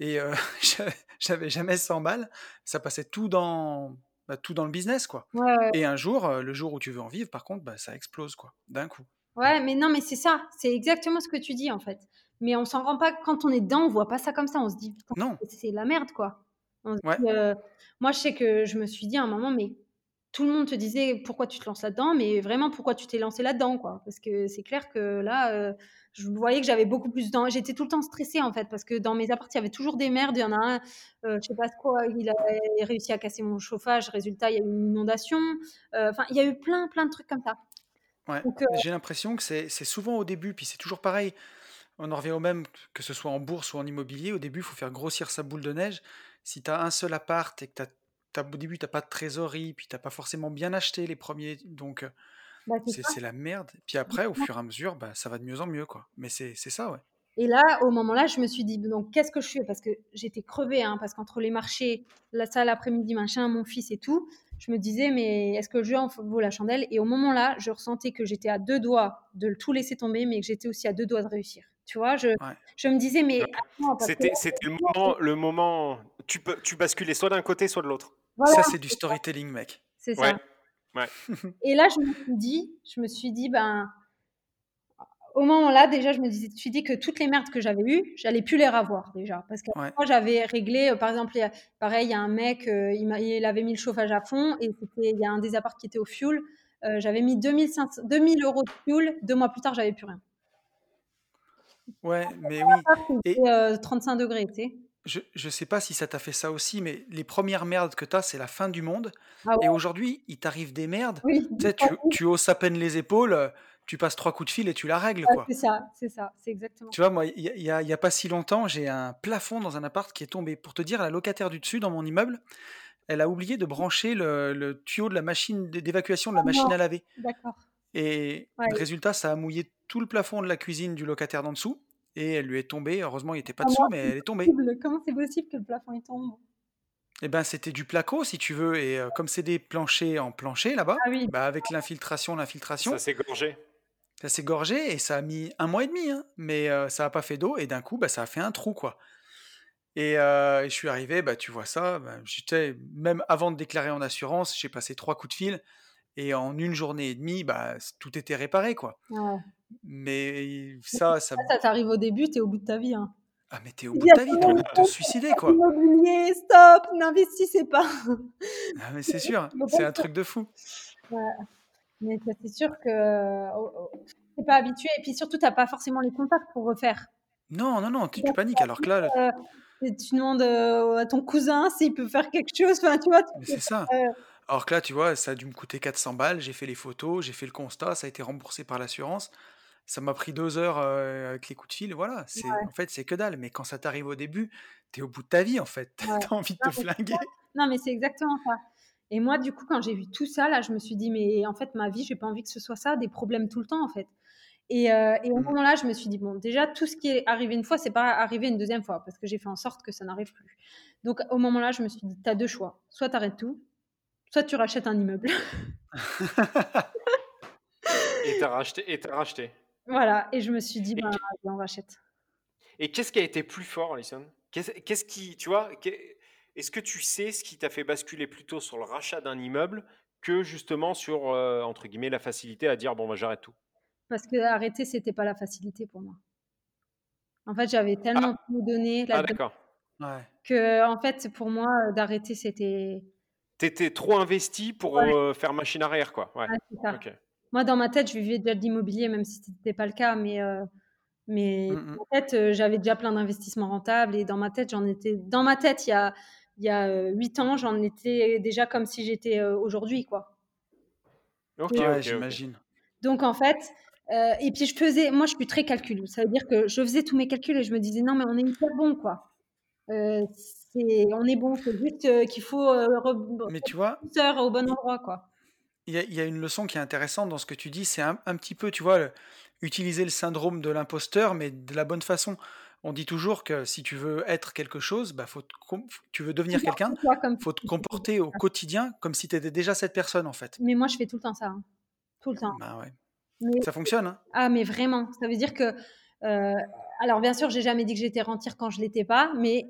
et euh, j'avais jamais 100 balles. Ça passait tout dans, bah, tout dans le business, quoi. Et un jour, euh, le jour où tu veux en vivre, par contre, bah, ça explose, quoi, d'un coup. Ouais, mais non, mais c'est ça, c'est exactement ce que tu dis en fait. Mais on s'en rend pas quand on est dedans, on voit pas ça comme ça. On se dit, non, c'est la merde, quoi. Euh, moi, je sais que je me suis dit à un moment, mais tout le monde te disait pourquoi tu te lances là-dedans, mais vraiment pourquoi tu t'es lancé là-dedans, quoi. Parce que c'est clair que là, euh, je voyais que j'avais beaucoup plus de J'étais tout le temps stressée, en fait, parce que dans mes appartements, il y avait toujours des merdes. Il y en a un, euh, je sais pas quoi, il a réussi à casser mon chauffage. Résultat, il y a eu une inondation. Euh, enfin, il y a eu plein, plein de trucs comme ça. Ouais. J'ai l'impression que c'est souvent au début, puis c'est toujours pareil. On en revient au même, que ce soit en bourse ou en immobilier. Au début, il faut faire grossir sa boule de neige. Si tu as un seul appart et que tu as au début, t'as pas de trésorerie, puis t'as pas forcément bien acheté les premiers, donc bah, c'est la merde. Puis après, au fur et à mesure, bah, ça va de mieux en mieux, quoi. Mais c'est ça, ouais. Et là, au moment-là, je me suis dit, donc qu'est-ce que je fais? Parce que j'étais crevée, hein, parce qu'entre les marchés, la salle après-midi, machin, mon fils et tout, je me disais, mais est-ce que le jeu en vaut la chandelle? Et au moment-là, je ressentais que j'étais à deux doigts de tout laisser tomber, mais que j'étais aussi à deux doigts de réussir. Tu vois, je, je me disais, mais. C'était le moment, le moment. Tu, peux, tu basculais soit d'un côté, soit de l'autre. Ça, c'est du storytelling, mec. C'est ça. Ouais. Et là, je me suis dit, je me suis dit, ben au moment-là, déjà, je me suis dit que toutes les merdes que j'avais eues, j'allais plus les revoir déjà. Parce que moi, j'avais réglé, euh, par exemple, pareil, il y a un mec, euh, il, avait mis le chauffage à fond et il y a un des apparts qui était au fuel. Euh, j'avais mis 2500, 2000 euros de fuel. Deux mois plus tard, j'avais plus rien. Ouais, mais oui. Et 35 degrés, tu sais. Je ne sais pas si ça t'a fait ça aussi, mais les premières merdes que tu as, c'est la fin du monde. Ah et aujourd'hui, il t'arrive des merdes. Tu, sais, tu, tu hausses à peine les épaules tu passes trois coups de fil et tu la règles. c'est ça, c'est ça, c'est exactement. Tu vois, moi, il n'y a, y a, pas si longtemps, j'ai un plafond dans un appart qui est tombé. Pour te dire, la locataire du dessus, dans mon immeuble, elle a oublié de brancher le, tuyau de la machine d'évacuation de la ah machine à laver. D'accord. Et le résultat, ça a mouillé tout le plafond de la cuisine du locataire d'en dessous. Et elle lui est tombée. Heureusement, il n'était pas dessous, mais elle est tombée. Comment c'est possible que le plafond est tombe? Eh ben, c'était du placo, si tu veux, et euh, comme c'est des planchers en plancher là-bas, ah bah, avec l'infiltration, l'infiltration. Ça s'est gorgé. Ça s'est gorgé et ça a mis un mois et demi, hein, mais ça n'a pas fait d'eau et d'un coup, bah, ça a fait un trou, quoi. Et, je suis arrivé, bah, tu vois ça, bah, j'étais même avant de déclarer en assurance, j'ai passé trois coups de fil et en une journée et demie, bah, tout était réparé, quoi. Mais ça, ça. Ça, t'arrive au début, t'es au bout de ta vie. Hein. Ah, mais t'es au bout de ta vie, t'as envie de te suicider, quoi. Immobilier, stop, n'investissez pas. Ah, mais c'est sûr, c'est un truc de fou. Ouais. Mais c'est sûr que tu n'es pas habitué. Et puis surtout, tu n'as pas forcément les contacts pour refaire. Non, non, non, tu, paniques. Alors que là. Euh, tu demandes euh, à ton cousin s'il peut faire quelque chose. Enfin, tu vois. C'est ça. Alors que là, tu vois, ça a dû me coûter 400 balles. J'ai fait les photos, j'ai fait le constat, ça a été remboursé par l'assurance. Ça m'a pris deux heures euh, avec les coups de fil. Voilà, c'est en fait, c'est que dalle. Mais quand ça t'arrive au début, tu es au bout de ta vie, en fait. Tu as envie de te flinguer. Non, mais c'est exactement ça. Et moi, du coup, quand j'ai vu tout ça, là, je me suis dit, mais en fait, ma vie, j'ai pas envie que ce soit ça, des problèmes tout le temps, en fait. Et, euh, et au mmh. moment-là, je me suis dit, bon, déjà, tout ce qui est arrivé une fois, c'est pas arrivé une deuxième fois, parce que j'ai fait en sorte que ça n'arrive plus. Donc, au moment-là, je me suis dit, tu as deux choix. Soit tu arrêtes tout, soit tu rachètes un immeuble. et tu as racheté. Et as racheté. Voilà, et je me suis dit, ben, on rachète. Et qu'est-ce qui a été plus fort, Alison? Qu'est-ce qui, tu vois, est-ce que tu sais ce qui t'a fait basculer plutôt sur le rachat d'un immeuble que justement sur, euh, entre guillemets, la facilité à dire, bon, bah, j'arrête tout? Parce que arrêter, c'était pas la facilité pour moi. En fait, j'avais tellement ah. tout donné ah, d'accord. que, en fait, pour moi, d'arrêter, c'était... T'étais trop investi pour euh, faire machine arrière, quoi. Ouais. ça. Moi, dans ma tête, je vivais déjà de l'immobilier, même si ce n'était pas le cas, mais... Mais mmh en fait, j'avais déjà plein d'investissements rentables et dans ma tête, j'en étais. Dans ma tête, il y a il y a huit ans, j'en étais déjà comme si j'étais aujourd'hui, quoi. Ok, j'imagine. Donc en fait, et puis je faisais, moi je suis très calcul. Ça veut dire que je faisais tous mes calculs et je me disais non mais on est hyper bon quoi. On est bon, c'est juste qu'il faut mais tu vois, au bon endroit quoi. Il y, a, il y, a une leçon qui est intéressante dans ce que tu dis, c'est un, un petit peu, tu vois, utiliser le syndrome de l'imposteur, mais de la bonne façon on dit toujours que si tu veux être quelque chose, bah faut tu veux devenir quelqu'un, il faut te comporter au quotidien comme si tu étais déjà cette personne en fait. Mais moi je fais tout le temps ça, hein. tout le temps. Bah ça fonctionne. Hein ah mais vraiment, ça veut dire que euh, alors bien sûr j'ai jamais dit que j'étais rentière quand je l'étais pas, mais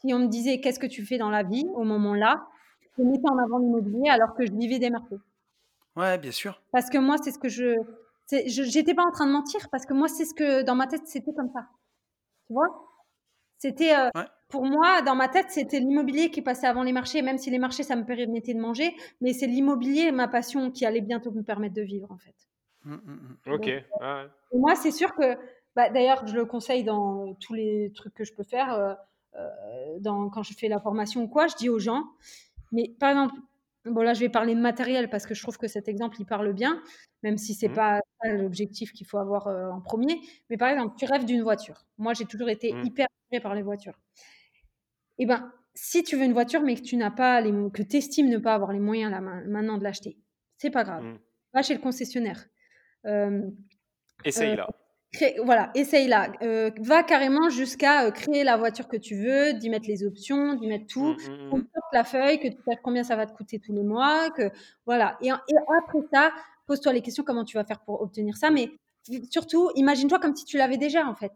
si on me disait qu'est-ce que tu fais dans la vie au moment là, je mettais en avant l'immobilier alors que je vivais des marchés. Ouais, bien sûr. Parce que moi c'est ce que je j'étais pas en train de mentir parce que moi c'est ce que dans ma tête c'était comme ça. Tu vois? C'était. Euh, pour moi, dans ma tête, c'était l'immobilier qui passait avant les marchés, même si les marchés, ça me permettait de manger. Mais c'est l'immobilier, ma passion, qui allait bientôt me permettre de vivre, en fait. Mmh, mmh, mmh. Ok. Moi, c'est sûr que. Bah, D'ailleurs, je le conseille dans tous les trucs que je peux faire. Euh, dans, quand je fais la formation ou quoi, je dis aux gens. Mais par exemple, Bon, là, je vais parler de matériel parce que je trouve que cet exemple, il parle bien, même si c'est n'est mmh. pas l'objectif qu'il faut avoir en premier. Mais par exemple, tu rêves d'une voiture. Moi, j'ai toujours été mmh. hyper attirée par les voitures. Eh ben, si tu veux une voiture, mais que tu n'as pas les, que tu estimes ne pas avoir les moyens là, maintenant de l'acheter, c'est pas grave. Mmh. Va chez le concessionnaire. Essaye là. Voilà, essaye là. Euh, va carrément jusqu'à euh, créer la voiture que tu veux, d'y mettre les options, d'y mettre tout. Mmh, mmh, la feuille, que tu sais combien ça va te coûter tous les mois. Que, voilà. Et, après ça, pose-toi les questions comment tu vas faire pour obtenir ça. Mais surtout, imagine-toi comme si tu l'avais déjà en fait.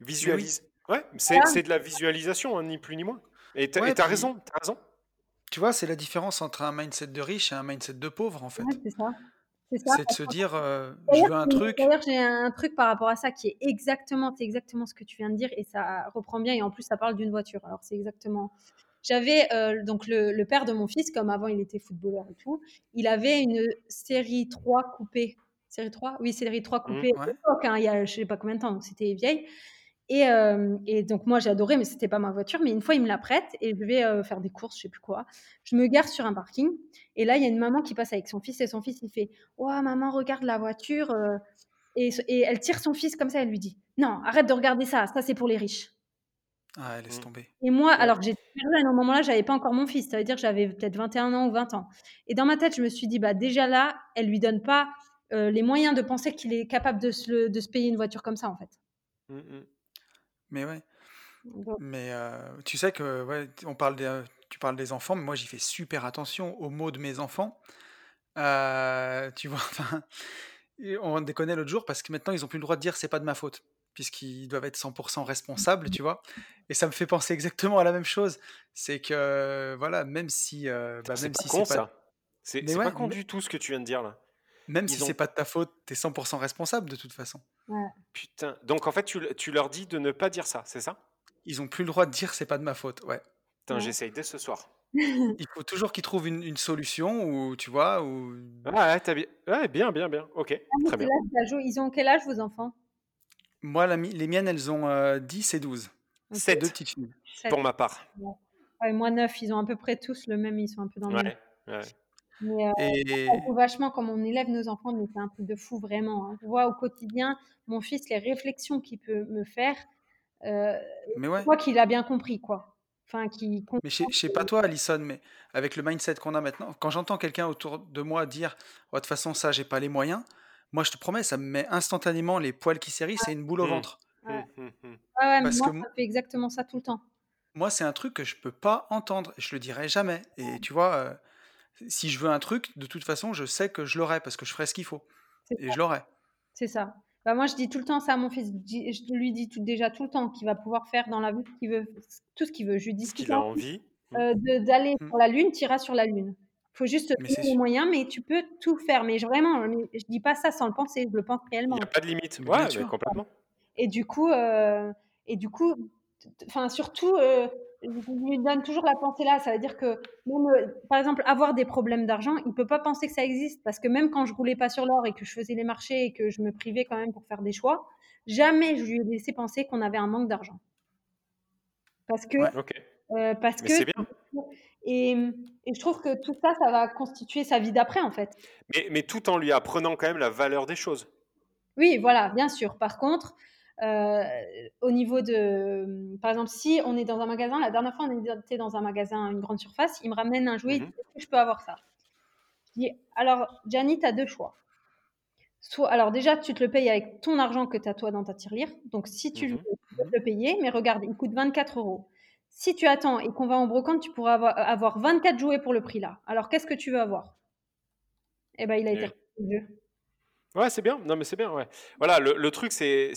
Visualise. Ouais, c'est de la visualisation, hein, ni plus ni moins. Et tu as, raison, as raison. Tu vois, c'est la différence entre un mindset de riche et un mindset de pauvre en fait. c'est ça. C'est de se dire, euh, je veux un truc. D'ailleurs, j'ai un truc par rapport à ça qui est exactement, c'est exactement ce que tu viens de dire et ça reprend bien. Et en plus, ça parle d'une voiture. Alors, c'est exactement. J'avais euh, donc le, père de mon fils, comme avant il était footballeur et tout, il avait une série 3 coupée. Série 3 Oui, série 3 mmh, coupée à l'époque, hein, il y a je sais pas combien de temps, donc c'était vieille. Euh, et, donc moi j'ai adoré, mais c'était pas ma voiture. Mais une fois il me la prête et je vais euh, faire des courses, je sais plus quoi. Je me gare sur un parking et là il y a une maman qui passe avec son fils et son fils il fait "Oh maman regarde la voiture" euh. et, elle tire son fils comme ça, elle lui dit "Non arrête de regarder ça, ça c'est pour les riches." Ah laisse mmh. tomber. Et moi alors j'étais jeune à un moment-là, j'avais pas encore mon fils, ça veut dire que j'avais peut-être 21 ans ou 20 ans. Et dans ma tête je me suis dit bah déjà là elle lui donne pas les moyens de penser qu'il est capable de se, de se, payer une voiture comme ça en fait. Mmh, mmh. Mais ouais. Mais tu sais que ouais, on parle des, tu parles des enfants, mais moi j'y fais super attention aux mots de mes enfants. tu vois, enfin, on déconnait l'autre jour parce que maintenant ils ont plus le droit de dire c'est pas de ma faute, puisqu'ils doivent être 100% responsables, tu vois. Et ça me fait penser exactement à la même chose. C'est que voilà, même si, bah, même si c'est pas, c'est pas con du tout ce que tu viens de dire là. Même si c'est pas de ta faute, t'es 100% responsable de toute façon. Putain. Donc en fait, tu, tu leur dis de ne pas dire ça, c'est ça? Ils ont plus le droit de dire c'est pas de ma faute, ouais. Putain, j'essaye dès ce soir. Il faut toujours qu'ils trouvent une, une, solution ou tu vois ou. Ah ouais, bien... Ouais, bien, bien, bien. Ok, ah, très bien. Ils ont quel âge vos enfants? Moi, les miennes, elles ont 10 euh, et 12. C'est deux petites filles. Pour ma part. moi 9, ils ont à peu près tous le même, ils sont un peu dans le même. Ouais. Mais euh, et... vachement comme on élève nos enfants, mais c'est un truc de fou vraiment. Hein. Je vois au quotidien mon fils les réflexions qu'il peut me faire. Euh, mais ouais. Je crois qu'il a bien compris quoi. Enfin, qui. Mais je sais pas toi, Alison, mais avec le mindset qu'on a maintenant, quand j'entends quelqu'un autour de moi dire, oh, de toute façon ça, j'ai pas les moyens. Moi, je te promets, ça me met instantanément les poils qui s'érissent et une boule au mmh. ventre. Ouais. Ouais, Parce moi, que ça fait exactement ça tout le temps. Moi, c'est un truc que je peux pas entendre. Je le dirai jamais. Et tu vois, euh, si je veux un truc, de toute façon, je sais que je l'aurai parce que je ferai ce qu'il faut. Et je l'aurai. C'est ça. Bah moi, je dis tout le temps ça à mon fils. Je lui dis tout, déjà tout le temps qu'il va pouvoir faire dans la vie ce qu'il veut, tout ce qu'il veut. Je lui dis ce qu'il a envie. Euh, d'aller mmh. sur la Lune, tu iras sur la Lune. Il faut juste trouver les moyens, mais tu peux tout faire. Mais vraiment, je dis pas ça sans le penser, je le pense réellement. Il n'y a pas de limite. Ouais, complètement. Et du coup, euh, et du coup, enfin surtout, euh, je lui donne toujours la pensée là. Ça veut dire que, même, euh, par exemple, avoir des problèmes d'argent, il peut pas penser que ça existe. Parce que même quand je roulais pas sur l'or et que je faisais les marchés et que je me privais quand même pour faire des choix, jamais je lui ai laissé penser qu'on avait un manque d'argent. Parce que. Euh, parce que. Bien. Et, et, je trouve que tout ça, ça va constituer sa vie d'après, en fait. Mais, mais tout en lui apprenant quand même la valeur des choses. Oui, voilà, bien sûr. Par contre, euh, au niveau de, par exemple, si on est dans un magasin, la dernière fois on était dans un magasin, une grande surface, il me ramène un jouet, il mhm. dit est-ce que je peux avoir ça? Je dis alors, Gianni, tu as deux choix. Soit, alors déjà, tu te le payes avec ton argent que tu as toi dans ta tirelire. Donc si tu, veux, tu peux le payer, mais regarde, il coûte 24 euros. Si tu attends et qu'on va en brocante, tu pourras avoir, 24 jouets pour le prix là. Alors qu'est-ce que tu veux avoir? Eh ben, il a été jeu. Ouais, c'est bien. Non, mais c'est bien. Ouais. Voilà, le, le truc, c'est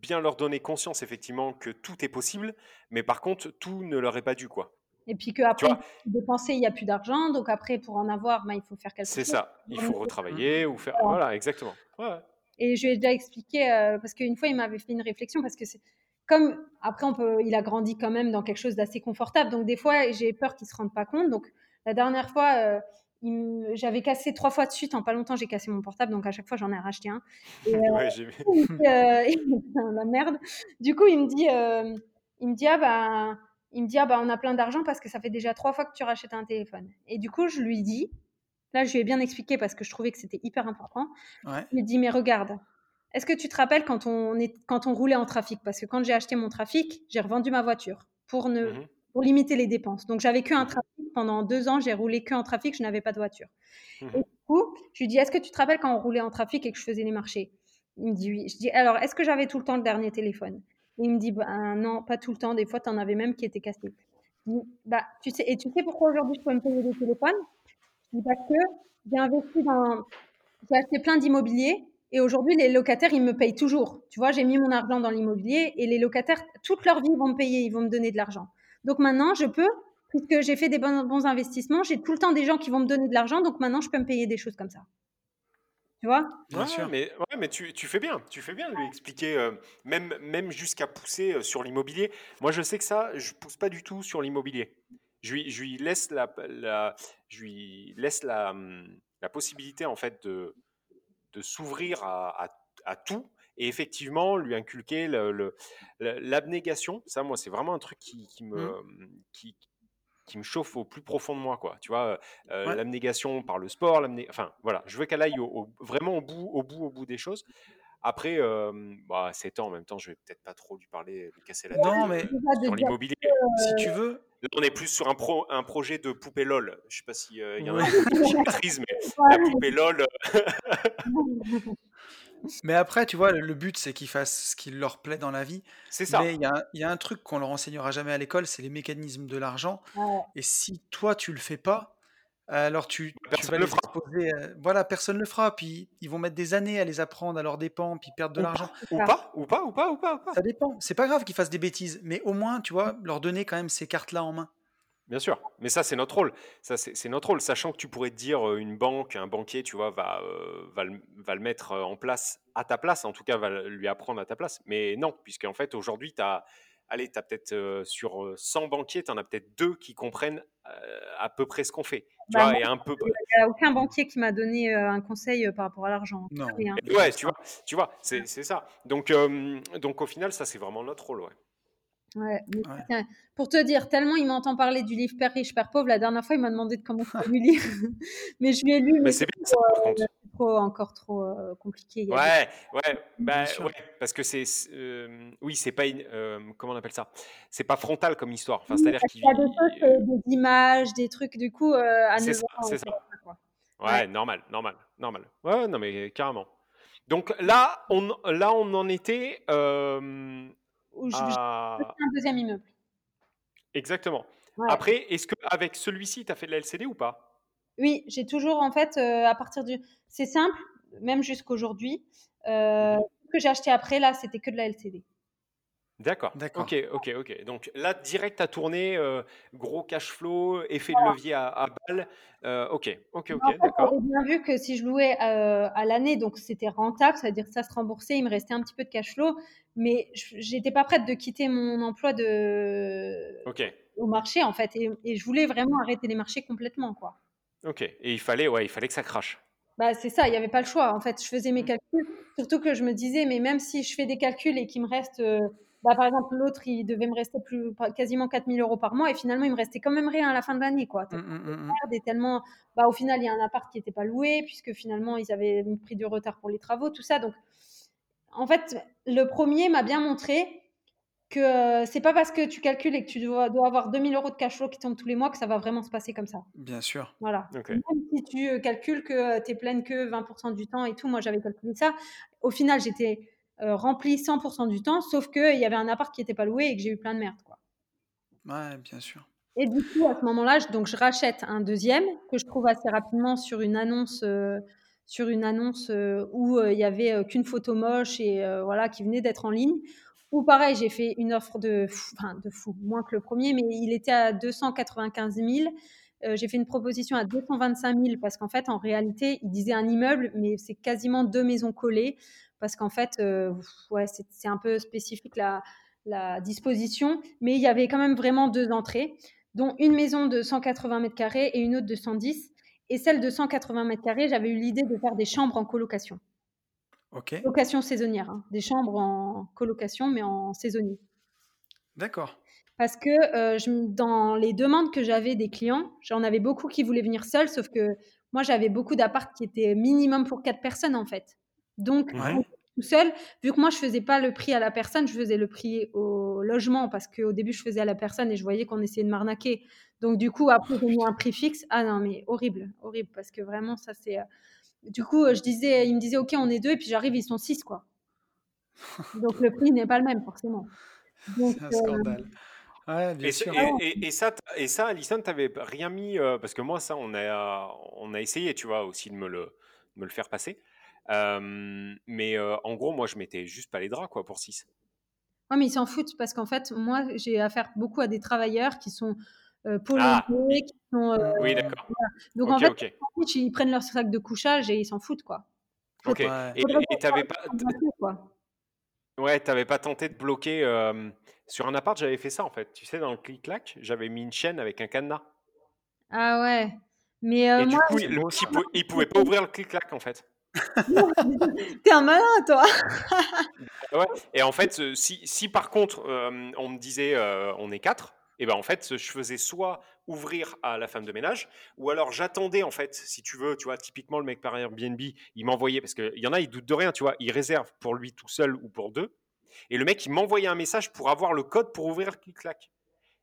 bien leur donner conscience, effectivement, que tout est possible, mais par contre, tout ne leur est pas dû, quoi. Et puis qu'après, dépenser, il n'y a plus d'argent, donc après, pour en avoir, ben, il faut faire quelque chose. C'est ça. Il faut retravailler ou faire. Voilà, exactement. Ouais. Et je lui ai déjà expliqué, euh, parce qu'une fois, il m'avait fait une réflexion, parce que c'est comme après, on peut, il a grandi quand même dans quelque chose d'assez confortable, donc des fois, j'ai peur qu'il ne se rende pas compte. Donc la dernière fois, euh, j'avais cassé trois fois de suite en pas longtemps j'ai cassé mon portable donc à chaque fois j'en ai racheté un et, ouais, j'ai vu. Euh, la merde du coup il me dit euh, il me dit ah bah il me dit ah bah on a plein d'argent parce que ça fait déjà trois fois que tu rachètes un téléphone et du coup je lui dis là je lui ai bien expliqué parce que je trouvais que c'était hyper important ouais. il me dit mais regarde est-ce que tu te rappelles quand on est quand on roulait en trafic? Parce que quand j'ai acheté mon trafic j'ai revendu ma voiture pour ne mmh pour limiter les dépenses. Donc, j'avais qu'un mmh trafic. Pendant deux ans, j'ai roulé qu'en trafic. Je n'avais pas de voiture. Mmh et du coup, je lui dis, est-ce que tu te rappelles quand on roulait en trafic et que je faisais les marchés? Il me dit oui. Je dis alors, est-ce que j'avais tout le temps le dernier téléphone? Il me dit bah, non, pas tout le temps. Des fois, tu en avais même qui étaient cassés. bah, tu sais, et tu sais pourquoi aujourd'hui je peux me payer des téléphones? Je dis parce que j'ai investi dans. J'ai acheté plein d'immobilier et aujourd'hui, les locataires, ils me payent toujours. Tu vois, j'ai mis mon argent dans l'immobilier et les locataires, toute leur vie, vont me payer, ils vont me donner de l'argent. Donc maintenant, je peux, puisque j'ai fait des bons, bons investissements, j'ai tout le temps des gens qui vont me donner de l'argent. Donc maintenant, je peux me payer des choses comme ça. Tu vois? Bien sûr. Mais, ouais, mais tu, tu, fais bien. Tu fais bien de lui expliquer, euh, même, même jusqu'à pousser euh, sur l'immobilier. Moi, je sais que ça, je pousse pas du tout sur l'immobilier. Je lui, je lui laisse la, la je lui laisse la, hum, la possibilité en fait de de s'ouvrir à, à, tout et effectivement lui inculquer l'abnégation. Le, ça, moi, c'est vraiment un truc qui, qui me, mmh. qui, qui, me chauffe au plus profond de moi, quoi. Tu vois, euh, l'abnégation par le sport, enfin voilà, je veux qu'elle aille vraiment au bout, au bout, au bout des choses. Après, euh, bah, 7 ans en même temps, je vais peut-être pas trop lui parler, lui casser la tête. Non, mais sur l'immobilier. Si tu veux. Là, on est plus sur un, pro, un projet de poupée LOL. Je sais pas s'il euh, y en a qui maîtrisent, mais la poupée LOL. mais après, tu vois, le but, c'est qu'ils fassent ce qui leur plaît dans la vie. C'est ça. Mais il y, y, a un truc qu'on leur enseignera jamais à l'école, c'est les mécanismes de l'argent. Et si toi, tu le fais pas, alors tu, tu vas le fera. Euh, voilà, personne le fera. Puis ils vont mettre des années à les apprendre à leurs dépens, puis perdre de l'argent. Ou pas, ou pas, ou pas, ou pas, Ça dépend. C'est pas grave qu'ils fassent des bêtises, mais au moins, tu vois, leur donner quand même ces cartes-là en main. Bien sûr, mais ça c'est notre rôle. Ça c'est notre rôle, sachant que tu pourrais te dire euh, une banque, un banquier, tu vois, va, euh, va, le, va, le, mettre en place à ta place, en tout cas va lui apprendre à ta place. Mais non, puisqu'en fait aujourd'hui tu as allez, tu as peut-être sur 100 banquiers, tu en as peut-être deux qui comprennent à peu près ce qu'on fait. Tu bah, vois, et un peu... Il n'y a aucun banquier qui m'a donné un conseil par rapport à l'argent. Non. Ouais, tu vois, tu vois c'est ça. Donc, donc au final, ça, c'est vraiment notre rôle. Ouais. Ouais, pour te dire, tellement il m'entend parler du livre Père riche, Père pauvre, la dernière fois il m'a demandé de comment lui lire. mais je lui ai lu. Mais, c'est bien ça, par contre encore trop euh, compliqué. Ouais, ouais, bah, ouais, parce que c'est, euh, oui, c'est pas, une, euh, comment on appelle ça? C'est pas frontal comme histoire. Enfin, c'est-à-dire qu'il y a des, choses, des images, des trucs, du coup, à C'est ça, c'est ça. Ouais, normal, normal, normal. Ouais, non, mais carrément. Donc là, on, là, on en était. Euh, à... un deuxième immeuble. Exactement. Après, est-ce qu'avec celui-ci, tu as fait de la LCD ou pas? Oui, j'ai toujours en fait à partir du c'est simple, même jusqu'aujourd'hui, euh, ce que j'ai acheté après là, c'était que de la LCD. D'accord. D'accord. Ok, ok, ok. Donc là, direct à tourner, gros cash flow, effet de levier à, à balle. ok, ok, ok, d'accord. J'ai bien vu que si je louais à l'année, donc c'était rentable, c'est-à-dire que ça se remboursait, il me restait un petit peu de cash flow, mais j'étais pas prête de quitter mon emploi de au marché en fait, et, et, je voulais vraiment arrêter les marchés complètement, quoi. Ok. Et il fallait, ouais, il fallait que ça crache. Bah, c'est ça, il n'y avait pas le choix. En fait, je faisais mes mmh. calculs, surtout que je me disais, mais même si je fais des calculs et qu'il me reste, euh, bah, par exemple, l'autre, il devait me rester plus, quasiment 4000 euros par mois, et finalement, il me restait quand même rien à la fin de l'année. Quoi. Mmh, mmh, et tellement, bah, au final, il y a un appart qui n'était pas loué, puisque finalement, ils avaient pris du retard pour les travaux, tout ça. Donc, en fait, le premier m'a bien montré que euh, c'est pas parce que tu calcules et que tu dois, dois, avoir 2000 euros de cash flow qui tombent tous les mois que ça va vraiment se passer comme ça. Bien sûr. Voilà. Même si tu euh, calcules que euh, tu es pleine que 20% du temps et tout, moi j'avais calculé ça. Au final, j'étais remplie 100% du temps, sauf qu'il y avait un appart qui n'était pas loué et que j'ai eu plein de merde. Quoi. Ouais, bien sûr. Et du coup, à ce moment-là, donc je rachète un deuxième que je trouve assez rapidement sur une annonce. sur une annonce où il y avait qu'une photo moche et voilà qui venait d'être en ligne ou pareil, j'ai fait une offre de fou, enfin de fou, moins que le premier, mais il était à 295 000. Euh, j'ai fait une proposition à 225 000 parce qu'en fait, en réalité, il disait un immeuble, mais c'est quasiment deux maisons collées parce qu'en fait, euh, ouais, c'est un peu spécifique la, la disposition, mais il y avait quand même vraiment deux entrées, dont une maison de 180 mètres carrés et une autre de 110. Et celle de 180 mètres carrés, j'avais eu l'idée de faire des chambres en colocation. Location saisonnière, hein. des chambres en colocation, mais en saisonnier. D'accord. Parce que euh, je, dans les demandes que j'avais des clients, j'en avais beaucoup qui voulaient venir seuls, sauf que moi, j'avais beaucoup d'appartes qui étaient minimum pour quatre personnes, en fait. Donc, tout seul, vu que moi, je faisais pas le prix à la personne, je faisais le prix au logement, parce qu'au début, je faisais à la personne et je voyais qu'on essayait de m'arnaquer. Donc, du coup, après, j'ai mis un prix fixe. Ah non, mais horrible, horrible, parce que vraiment, ça, c'est... Euh, Du coup, je disais, il me disait, OK, on est deux, et puis j'arrive, ils sont six, quoi. Donc le prix n'est pas le même, forcément. C'est un scandale. Ouais, bien Et, sûr. et, et, ça, et ça, Alison, t'avais rien mis parce que moi, ça, on a, on a essayé, tu vois, aussi de me le, me le faire passer. Mais en gros, moi, je mettais juste pas les draps, quoi, pour 6. Ouais, mais ils s'en foutent parce qu'en fait, moi, j'ai affaire beaucoup à des travailleurs qui sont euh, ah. qui sont. oui, d'accord. Donc en fait, ils prennent leur sac de couchage et ils s'en foutent, quoi. Ok. et t'avais pas. Ouais, t'avais pas tenté de bloquer. Sur un appart, j'avais fait ça en fait. Tu sais, dans le clic-clac, j'avais mis une chaîne avec un cadenas. Ah ouais. Mais et du coup, le il pouvait pas ouvrir le clic-clac en fait. T'es un malin, toi. ouais. Et en fait, si, si par contre on me disait on est quatre, et ben en fait, je faisais soit ouvrir à la femme de ménage, ou alors j'attendais en fait, si tu veux, tu vois, typiquement le mec par Airbnb, il m'envoyait parce qu'il y en a, il doute de rien, tu vois, il réserve pour lui tout seul ou pour deux, et le mec il m'envoyait un message pour avoir le code pour ouvrir le clic-clac.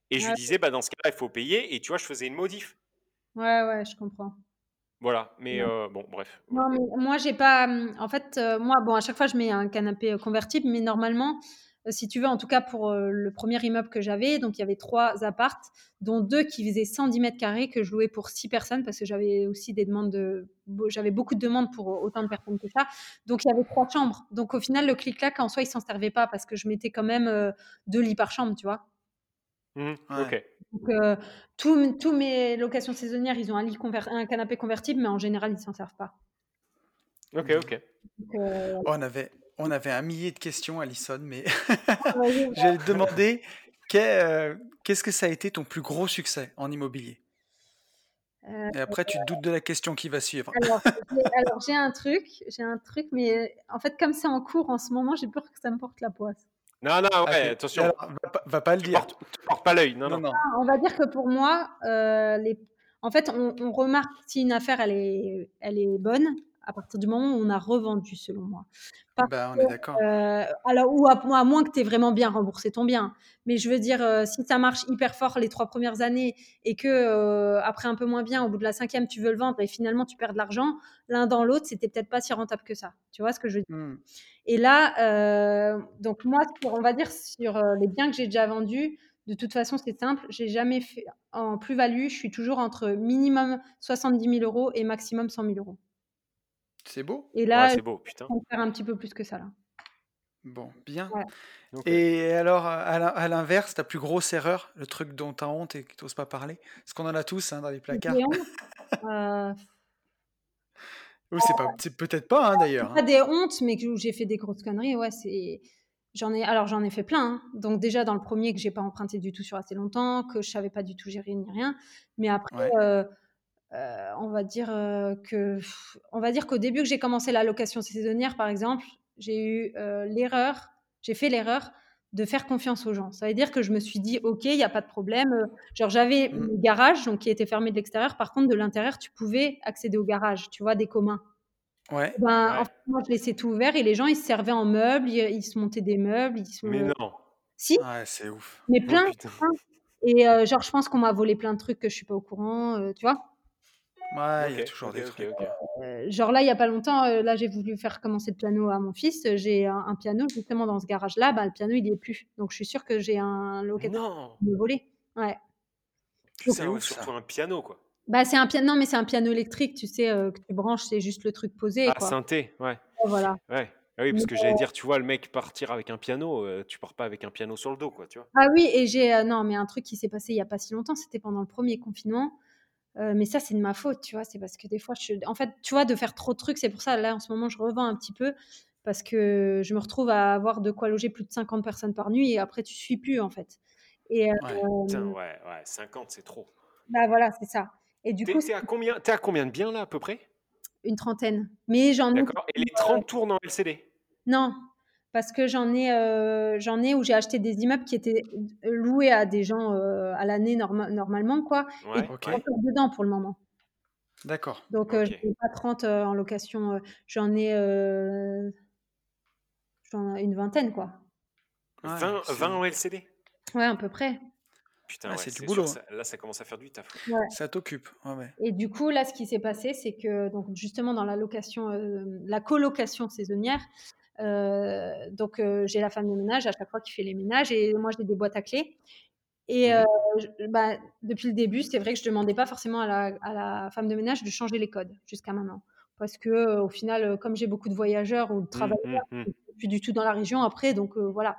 Et je lui disais, bah dans ce cas-là, il faut payer, et tu vois, je faisais une modif. Ouais, ouais, je comprends. Voilà, mais euh, bon, bref. Non, mais moi, j'ai pas. En fait, euh, moi, bon, à chaque fois, je mets un canapé convertible, mais normalement, euh, si tu veux, en tout cas pour le premier immeuble que j'avais, donc il y avait trois appartes, dont deux qui faisaient 110 mètres carrés que je louais pour six personnes parce que j'avais aussi des demandes de. J'avais beaucoup de demandes pour autant de personnes que ça. Donc il y avait trois chambres. Donc au final, le clic-clac, en soi, il s'en servait pas parce que je mettais quand même deux lits par chambre, tu vois. Mmh, ok. Donc, euh, tous, mes locations saisonnières, ils ont un, lit un canapé convertible, mais en général, ils s'en servent pas. Ok, ok. Euh, oh, on, avait, on avait un millier de questions, Alison, mais j'ai demandé euh, qu'est-ce que ça a été ton plus gros succès en immobilier? Et après, tu te doutes de la question qui va suivre. Alors, j'ai un truc, j'ai un truc, mais en fait, comme c'est en cours en ce moment, j'ai peur que ça me porte la poisse. Non, non, ouais, attention. va, pas, le dire. Tu portes, pas l'œil. Non, non, non. On va dire que pour moi, euh, les... en fait, on, remarque si une affaire elle est, elle est bonne à partir du moment où on a revendu, selon moi. Ben, on est d'accord. Euh, alors, ou à, moins que tu aies vraiment bien remboursé ton bien. Mais je veux dire, euh, si ça marche hyper fort les trois premières années et que après un peu moins bien, au bout de la cinquième, tu veux le vendre et finalement tu perds de l'argent, l'un dans l'autre, c'était peut-être pas si rentable que ça. Tu vois ce que je veux dire? Mmh. Et là, euh, donc moi, on va dire sur euh, les biens que j'ai déjà vendus, de toute façon, c'est simple. J'ai jamais fait en plus-value. Je suis toujours entre minimum 70 000 euros et maximum 100 000 euros. C'est beau? Et là, c'est beau, putain. On faire un petit peu plus que ça là. Bon, bien. Et alors, à l'inverse, ta plus grosse erreur, le truc dont tu as honte et que tu n'oses pas parler, ce qu'on en a tous hein, dans les placards. euh, oui, c'est pas, peut-être pas hein, d'ailleurs. Pas hein. des hontes, mais que j'ai fait des grosses conneries. Ouais, c'est. J'en ai, alors j'en ai fait plein. Hein. Donc déjà dans le premier que j'ai pas emprunté du tout sur assez longtemps, que je savais pas du tout gérer ni rien. Mais après, euh, euh, on va dire euh, que, on va dire qu'au début que j'ai commencé la location saisonnière, par exemple, j'ai eu l'erreur, j'ai fait l'erreur de faire confiance aux gens. Ça veut dire que je me suis dit, ok, il n'y a pas de problème. Genre, j'avais mmh. le garage donc, qui était fermé de l'extérieur. Par contre, de l'intérieur, tu pouvais accéder au garage, tu vois, des communs. Ouais. Ben, En fait, moi, je laissais tout ouvert et les gens, ils se servaient en meubles, ils, se montaient des meubles. Ils se... Mais non. Si. Ouais, c'est ouf. Mais oh, plein. et genre, je pense qu'on m'a volé plein de trucs que je suis pas au courant, tu vois. Ouais, il y a toujours des trucs. Euh, genre là, il y a pas longtemps, euh, là, j'ai voulu faire commencer le piano à mon fils. J'ai un, piano justement dans ce garage-là. Bah, le piano, il y est plus. Donc, je suis sûre que j'ai un locataire de voler. Ouais. C'est surtout un piano, quoi. Bah, c'est un piano, non, mais c'est un piano électrique, tu sais, euh, que tu branches, c'est juste le truc posé. Ah, synthé, ouais. voilà. Ouais. Ah oui, parce que j'allais dire, tu vois, le mec partir avec un piano, tu pars pas avec un piano sur le dos, quoi, tu vois. Ah oui, et j'ai, non, mais un truc qui s'est passé il y a pas si longtemps, c'était pendant le premier confinement. Euh, mais ça, c'est de ma faute, tu vois. C'est parce que des fois, je... en fait, tu vois, de faire trop de trucs, c'est pour ça, là, en ce moment, je revends un petit peu parce que je me retrouve à avoir de quoi loger plus de 50 personnes par nuit et après, tu suis plus, en fait. Et, ouais, ouais, ouais, 50, c'est trop. Bah voilà, c'est ça. Et du coup. T'es à, combien, es à combien de biens, là, à peu près? Une trentaine. Mais j'en ai. D'accord. Et les 30 tournent en LCD Non, parce que j'en ai, euh, j'en ai où j'ai acheté des immeubles qui étaient loués à des gens euh, à l'année normalement, quoi. Ouais, et okay. dedans pour le moment. D'accord. Donc, euh, okay. pas 30 en location, j'en ai, j'en ai une vingtaine, quoi. 20, 20 en LCD Ouais, à peu près. Putain, c'est du boulot. Hein. là, ça commence à faire du taf. Ça t'occupe. Et du coup, là, ce qui s'est passé, c'est que donc justement dans la location, euh, la colocation saisonnière, euh, donc euh, j'ai la femme de ménage à chaque fois qui fait les ménages et moi j'ai des boîtes à clés. Et mmh bah, depuis le début, c'est vrai que je demandais pas forcément à la, à la, femme de ménage de changer les codes jusqu'à maintenant, parce que au final, comme j'ai beaucoup de voyageurs ou de mmh, travailleurs, mmh, plus du tout dans la région après, donc voilà.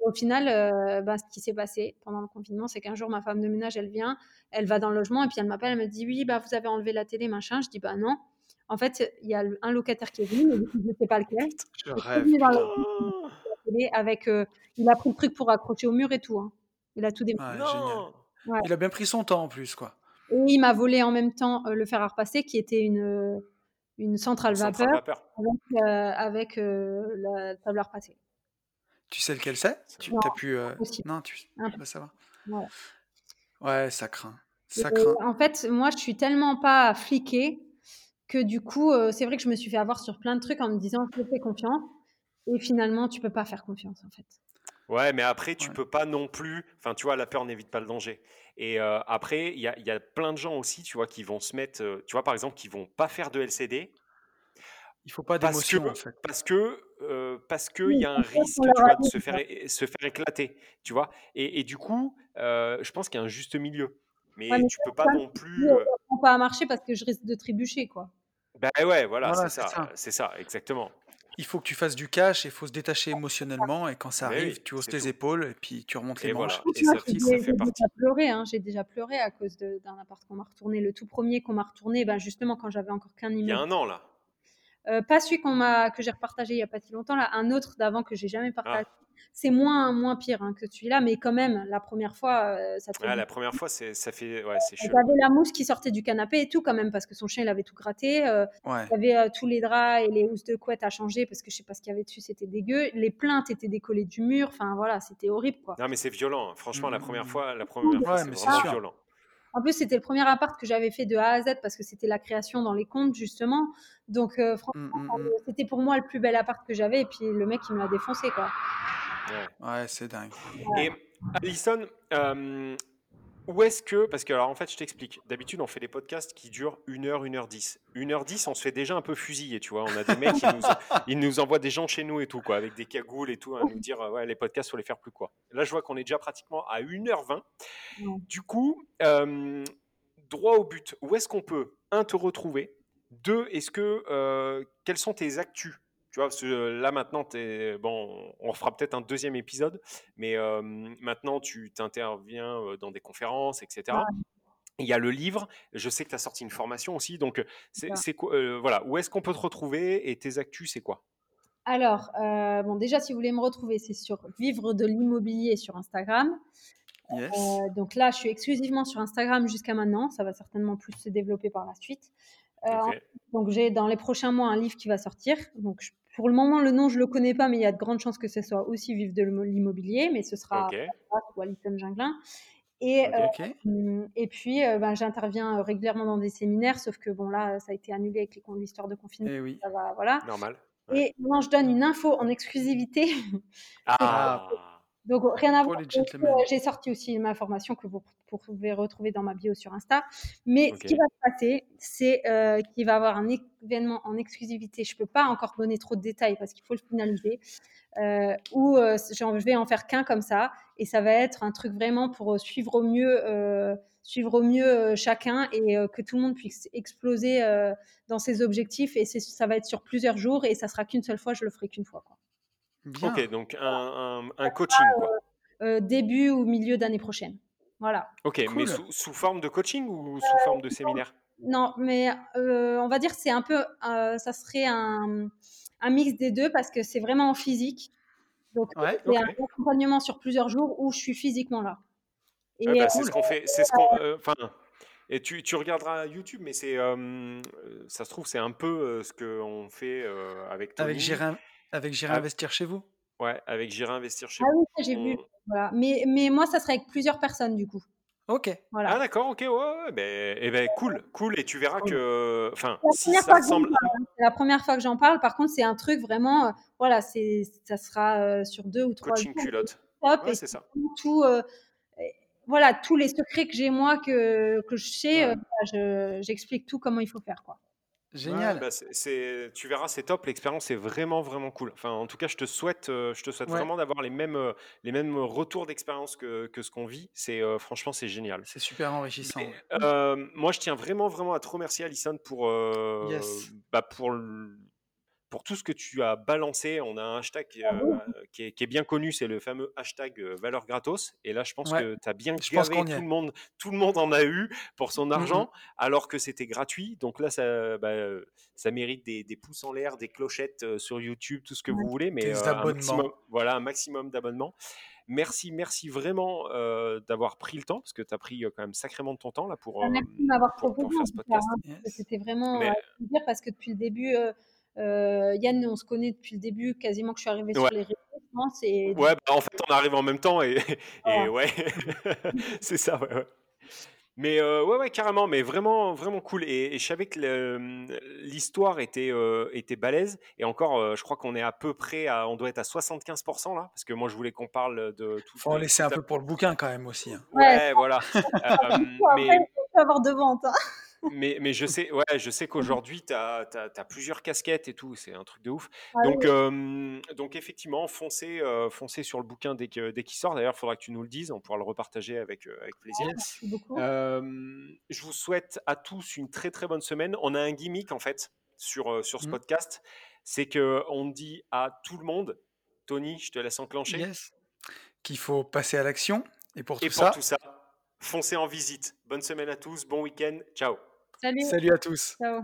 Au final, bah, ce qui s'est passé pendant le confinement, c'est qu'un jour, ma femme de ménage, elle vient, elle va dans le logement et puis elle m'appelle, elle me dit Oui, bah, vous avez enlevé la télé, machin. Je dis Bah non. En fait, il y a un locataire qui est venu, mais je ne sais pas lequel. Je rêve. avec, il a pris le truc pour accrocher au mur et tout. Hein. Il a tout démonté. Il a bien pris son temps en plus, quoi. Et il m'a volé en même temps le fer à repasser, qui était une, une centrale, vapeur, avec, la table à repasser. Tu sais lequel c'est? Tu as pu. Euh, non, tu vas savoir? Ouais. ouais, ça craint. Ça craint. En fait, moi, je suis tellement pas fliquée que du coup, euh, c'est vrai que je me suis fait avoir sur plein de trucs en me disant je fais confiance. Et finalement, tu peux pas faire confiance, en fait. Ouais, mais après, tu peux pas non plus. Enfin, tu vois, la peur n'évite pas le danger. Et euh, après, il y a, y a, plein de gens aussi, tu vois, qui vont se mettre. tu vois, par exemple, qui vont pas faire de LCD il faut pas d'émotion en fait. Parce que euh, parce qu'il y a un risque tu vois, de se faire, se faire éclater, tu vois. Et, et du coup, euh, je pense qu'il y a un juste milieu. Mais, tu peux pas non plus. Euh... pas à marcher parce que je risque de trébucher, quoi. Ben ouais, voilà, c'est ça, c'est ça. exactement. Il faut que tu fasses du cash et il faut se détacher émotionnellement. Et quand ça arrive, tu hausses tes épaules et puis tu remontes les manches. Et ça, fait partie. J'ai pleuré, hein, j'ai déjà pleuré à cause d'un appart qu'on m'a retourné. Le tout premier qu'on m'a retourné, ben justement quand j'avais encore qu'un immeuble. Il y a un an là. Euh, pas celui qu'on m'a, que j'ai repartagé il n'y a pas si longtemps, là, un autre d'avant que j'ai jamais partagé. Ah. C'est moins, moins pire hein, que celui-là, mais quand même, la première fois, euh, ça te La première fois, c'est, ça fait. Ouais, c'est chaud. avait la mousse qui sortait du canapé et tout, quand même, parce que son chien, il avait tout gratté. Euh, il y avait tous les draps et les housses de couette à changer, parce que je sais pas ce qu'il y avait dessus, c'était dégueu. Les plaintes étaient décollées du mur. Enfin, voilà, c'était horrible, quoi. Non, mais c'est violent. Hein. Franchement, la première mmh. fois, la première fois, c'est vraiment violent. En plus, c'était le premier appart que j'avais fait de A à Z parce que c'était la création dans les comptes, justement. Donc, euh, franchement, mmh, mmh, mmh. c'était pour moi le plus bel appart que j'avais. Et puis, le mec, il me l'a défoncé, quoi. Ouais, c'est dingue. Et Alison, euh, où est-ce que, parce que alors en fait je t'explique, d'habitude on fait des podcasts qui durent 1 heure, 1 heure 10. 1 heure 10 on se fait déjà un peu fusiller, tu vois, on a des mecs qui nous, ils nous envoient des gens chez nous et tout, quoi, avec des cagoules et tout, à nous dire ouais les podcasts faut les faire plus quoi. Là je vois qu'on est déjà pratiquement à 1 heure 20. Du coup, euh, droit au but, où est-ce qu'on peut, un, te retrouver, deux, est-ce que, euh, quels sont tes actus? Tu vois, là maintenant, es, bon, on fera peut-être un deuxième épisode, mais maintenant tu t'interviens dans des conférences, etc. Il y a le livre, je sais que tu as sorti une formation aussi, donc c'est quoi, voilà, où est-ce qu'on peut te retrouver et tes actus, c'est quoi? Alors, bon, déjà, si vous voulez me retrouver, c'est sur Vivre de l'immobilier sur Instagram. donc là, je suis exclusivement sur Instagram jusqu'à maintenant. Ça va certainement plus se développer par la suite. Donc j'ai dans les prochains mois un livre qui va sortir. Donc pour le moment le nom je le connais pas, mais il y a de grandes chances que ce soit aussi Vive de l'immobilier, mais ce sera okay. Alison Ginglin. Et, euh, et puis, euh, ben, j'interviens régulièrement dans des séminaires, sauf que bon, là, ça a été annulé avec l'histoire de confinement. Et oui. Ça va, voilà. Normal. Et maintenant, je donne une info en exclusivité. Ah donc, rien à voir. Euh, j'ai sorti aussi ma formation que vous, pouvez retrouver dans ma bio sur Insta. Mais ce qui va se passer, c'est euh, qu'il va y avoir un événement en exclusivité. Je ne peux pas encore donner trop de détails parce qu'il faut le finaliser. Euh, où je vais en faire qu'un comme ça. Et ça va être un truc vraiment pour suivre au mieux, suivre au mieux chacun et que tout le monde puisse exploser dans ses objectifs. Et ça va être sur plusieurs jours et ça sera qu'une seule fois. Je le ferai qu'une fois. Quoi. Ok, donc un, un, coaching, quoi. Euh, début ou milieu d'année prochaine. Voilà. Ok, mais sous, forme de coaching ou sous forme de séminaire? Non, mais euh, on va dire que c'est un peu, euh, ça serait un, un, mix des deux parce que c'est vraiment en physique. Donc, ouais, c'est un accompagnement sur plusieurs jours où je suis physiquement là. Et bah, c'est ce qu'on fait. C'est ce qu'on. Enfin. et tu, tu, regarderas YouTube, mais c'est, ça se trouve, c'est un peu ce qu'on fait avec Tony. Avec J'irai avec J'irai ah. investir chez vous? Ouais, avec J'irai investir chez ah vous. Ah oui, j'ai vu. Voilà. Mais, mais moi, ça serait avec plusieurs personnes, du coup. Ok. Voilà. Ah d'accord, ok, ouais, ouais ben, eh ben, cool, cool, et tu verras que, enfin, si ça ressemble. Hein. C'est la première fois que j'en parle. Par contre, c'est un truc vraiment, euh, voilà, c'est, ça sera euh, sur deux ou trois. Coaching culotte. Top, ouais, c'est ça. Tout, euh, voilà, tous les secrets que j'ai moi, que, que je sais, j'explique tout comment il faut faire. Quoi. Génial. Bah, tu verras, c'est top. L'expérience est vraiment, vraiment cool. Enfin, en tout cas, je te souhaite, je te souhaite vraiment d'avoir les mêmes, les mêmes retours d'expérience que, que ce qu'on vit. C'est franchement, c'est génial. C'est super enrichissant. moi, je tiens vraiment, vraiment à te remercier, Alison, pour, bah, pour pour tout ce que tu as balancé. On a un hashtag ah euh, qui, est, bien connu, c'est le fameux hashtag euh, valeur gratos. Et là, je pense que tu as bien gavé tout le monde. Tout le monde en a eu pour son mmh argent, alors que c'était gratuit. Donc là, ça, bah, ça mérite des, pouces en l'air, des clochettes euh, sur YouTube, tout ce que vous voulez. Mais un maximum, voilà, un maximum d'abonnements. Merci, merci vraiment d'avoir pris le temps, parce que tu as pris quand même sacrément de ton temps là pour, bah, merci de m'avoir proposé faire ce podcast. Hein, c'était vraiment plaisir parce que depuis le début, euh, Yann, on se connaît depuis le début, quasiment que je suis arrivée sur les réseaux. Ouais, bah, en fait, on arrive en même temps et, ouais, c'est ça, ouais, Mais euh, ouais, ouais, carrément, mais vraiment, vraiment cool. Et, je savais que l'histoire était, euh, était balèze. Et encore, je crois qu'on est à peu près à, on doit être à 75% là, parce que moi, je voulais qu'on parle de tout. Faut en laisser un peu pour le bouquin quand même aussi. Hein. Ouais, voilà. mais... avoir de vente. Hein mais, mais je sais, ouais, je sais qu'aujourd'hui, tu as, plusieurs casquettes et tout, c'est un truc de ouf. Ah donc, donc, effectivement, foncez, euh, foncez sur le bouquin dès qu'il dès sort. D'ailleurs, il faudra que tu nous le dises, on pourra le repartager avec, euh, avec plaisir. je vous souhaite à tous une très très bonne semaine. On a un gimmick en fait sur, sur ce mmh. podcast, c'est qu'on dit à tout le monde, Tony, je te laisse enclencher. Qu'il faut passer à l'action. Et pour tout ça, tout ça, foncez en visite. Bonne semaine à tous, bon week-end, ciao. Salut. Salut à tous. Ciao.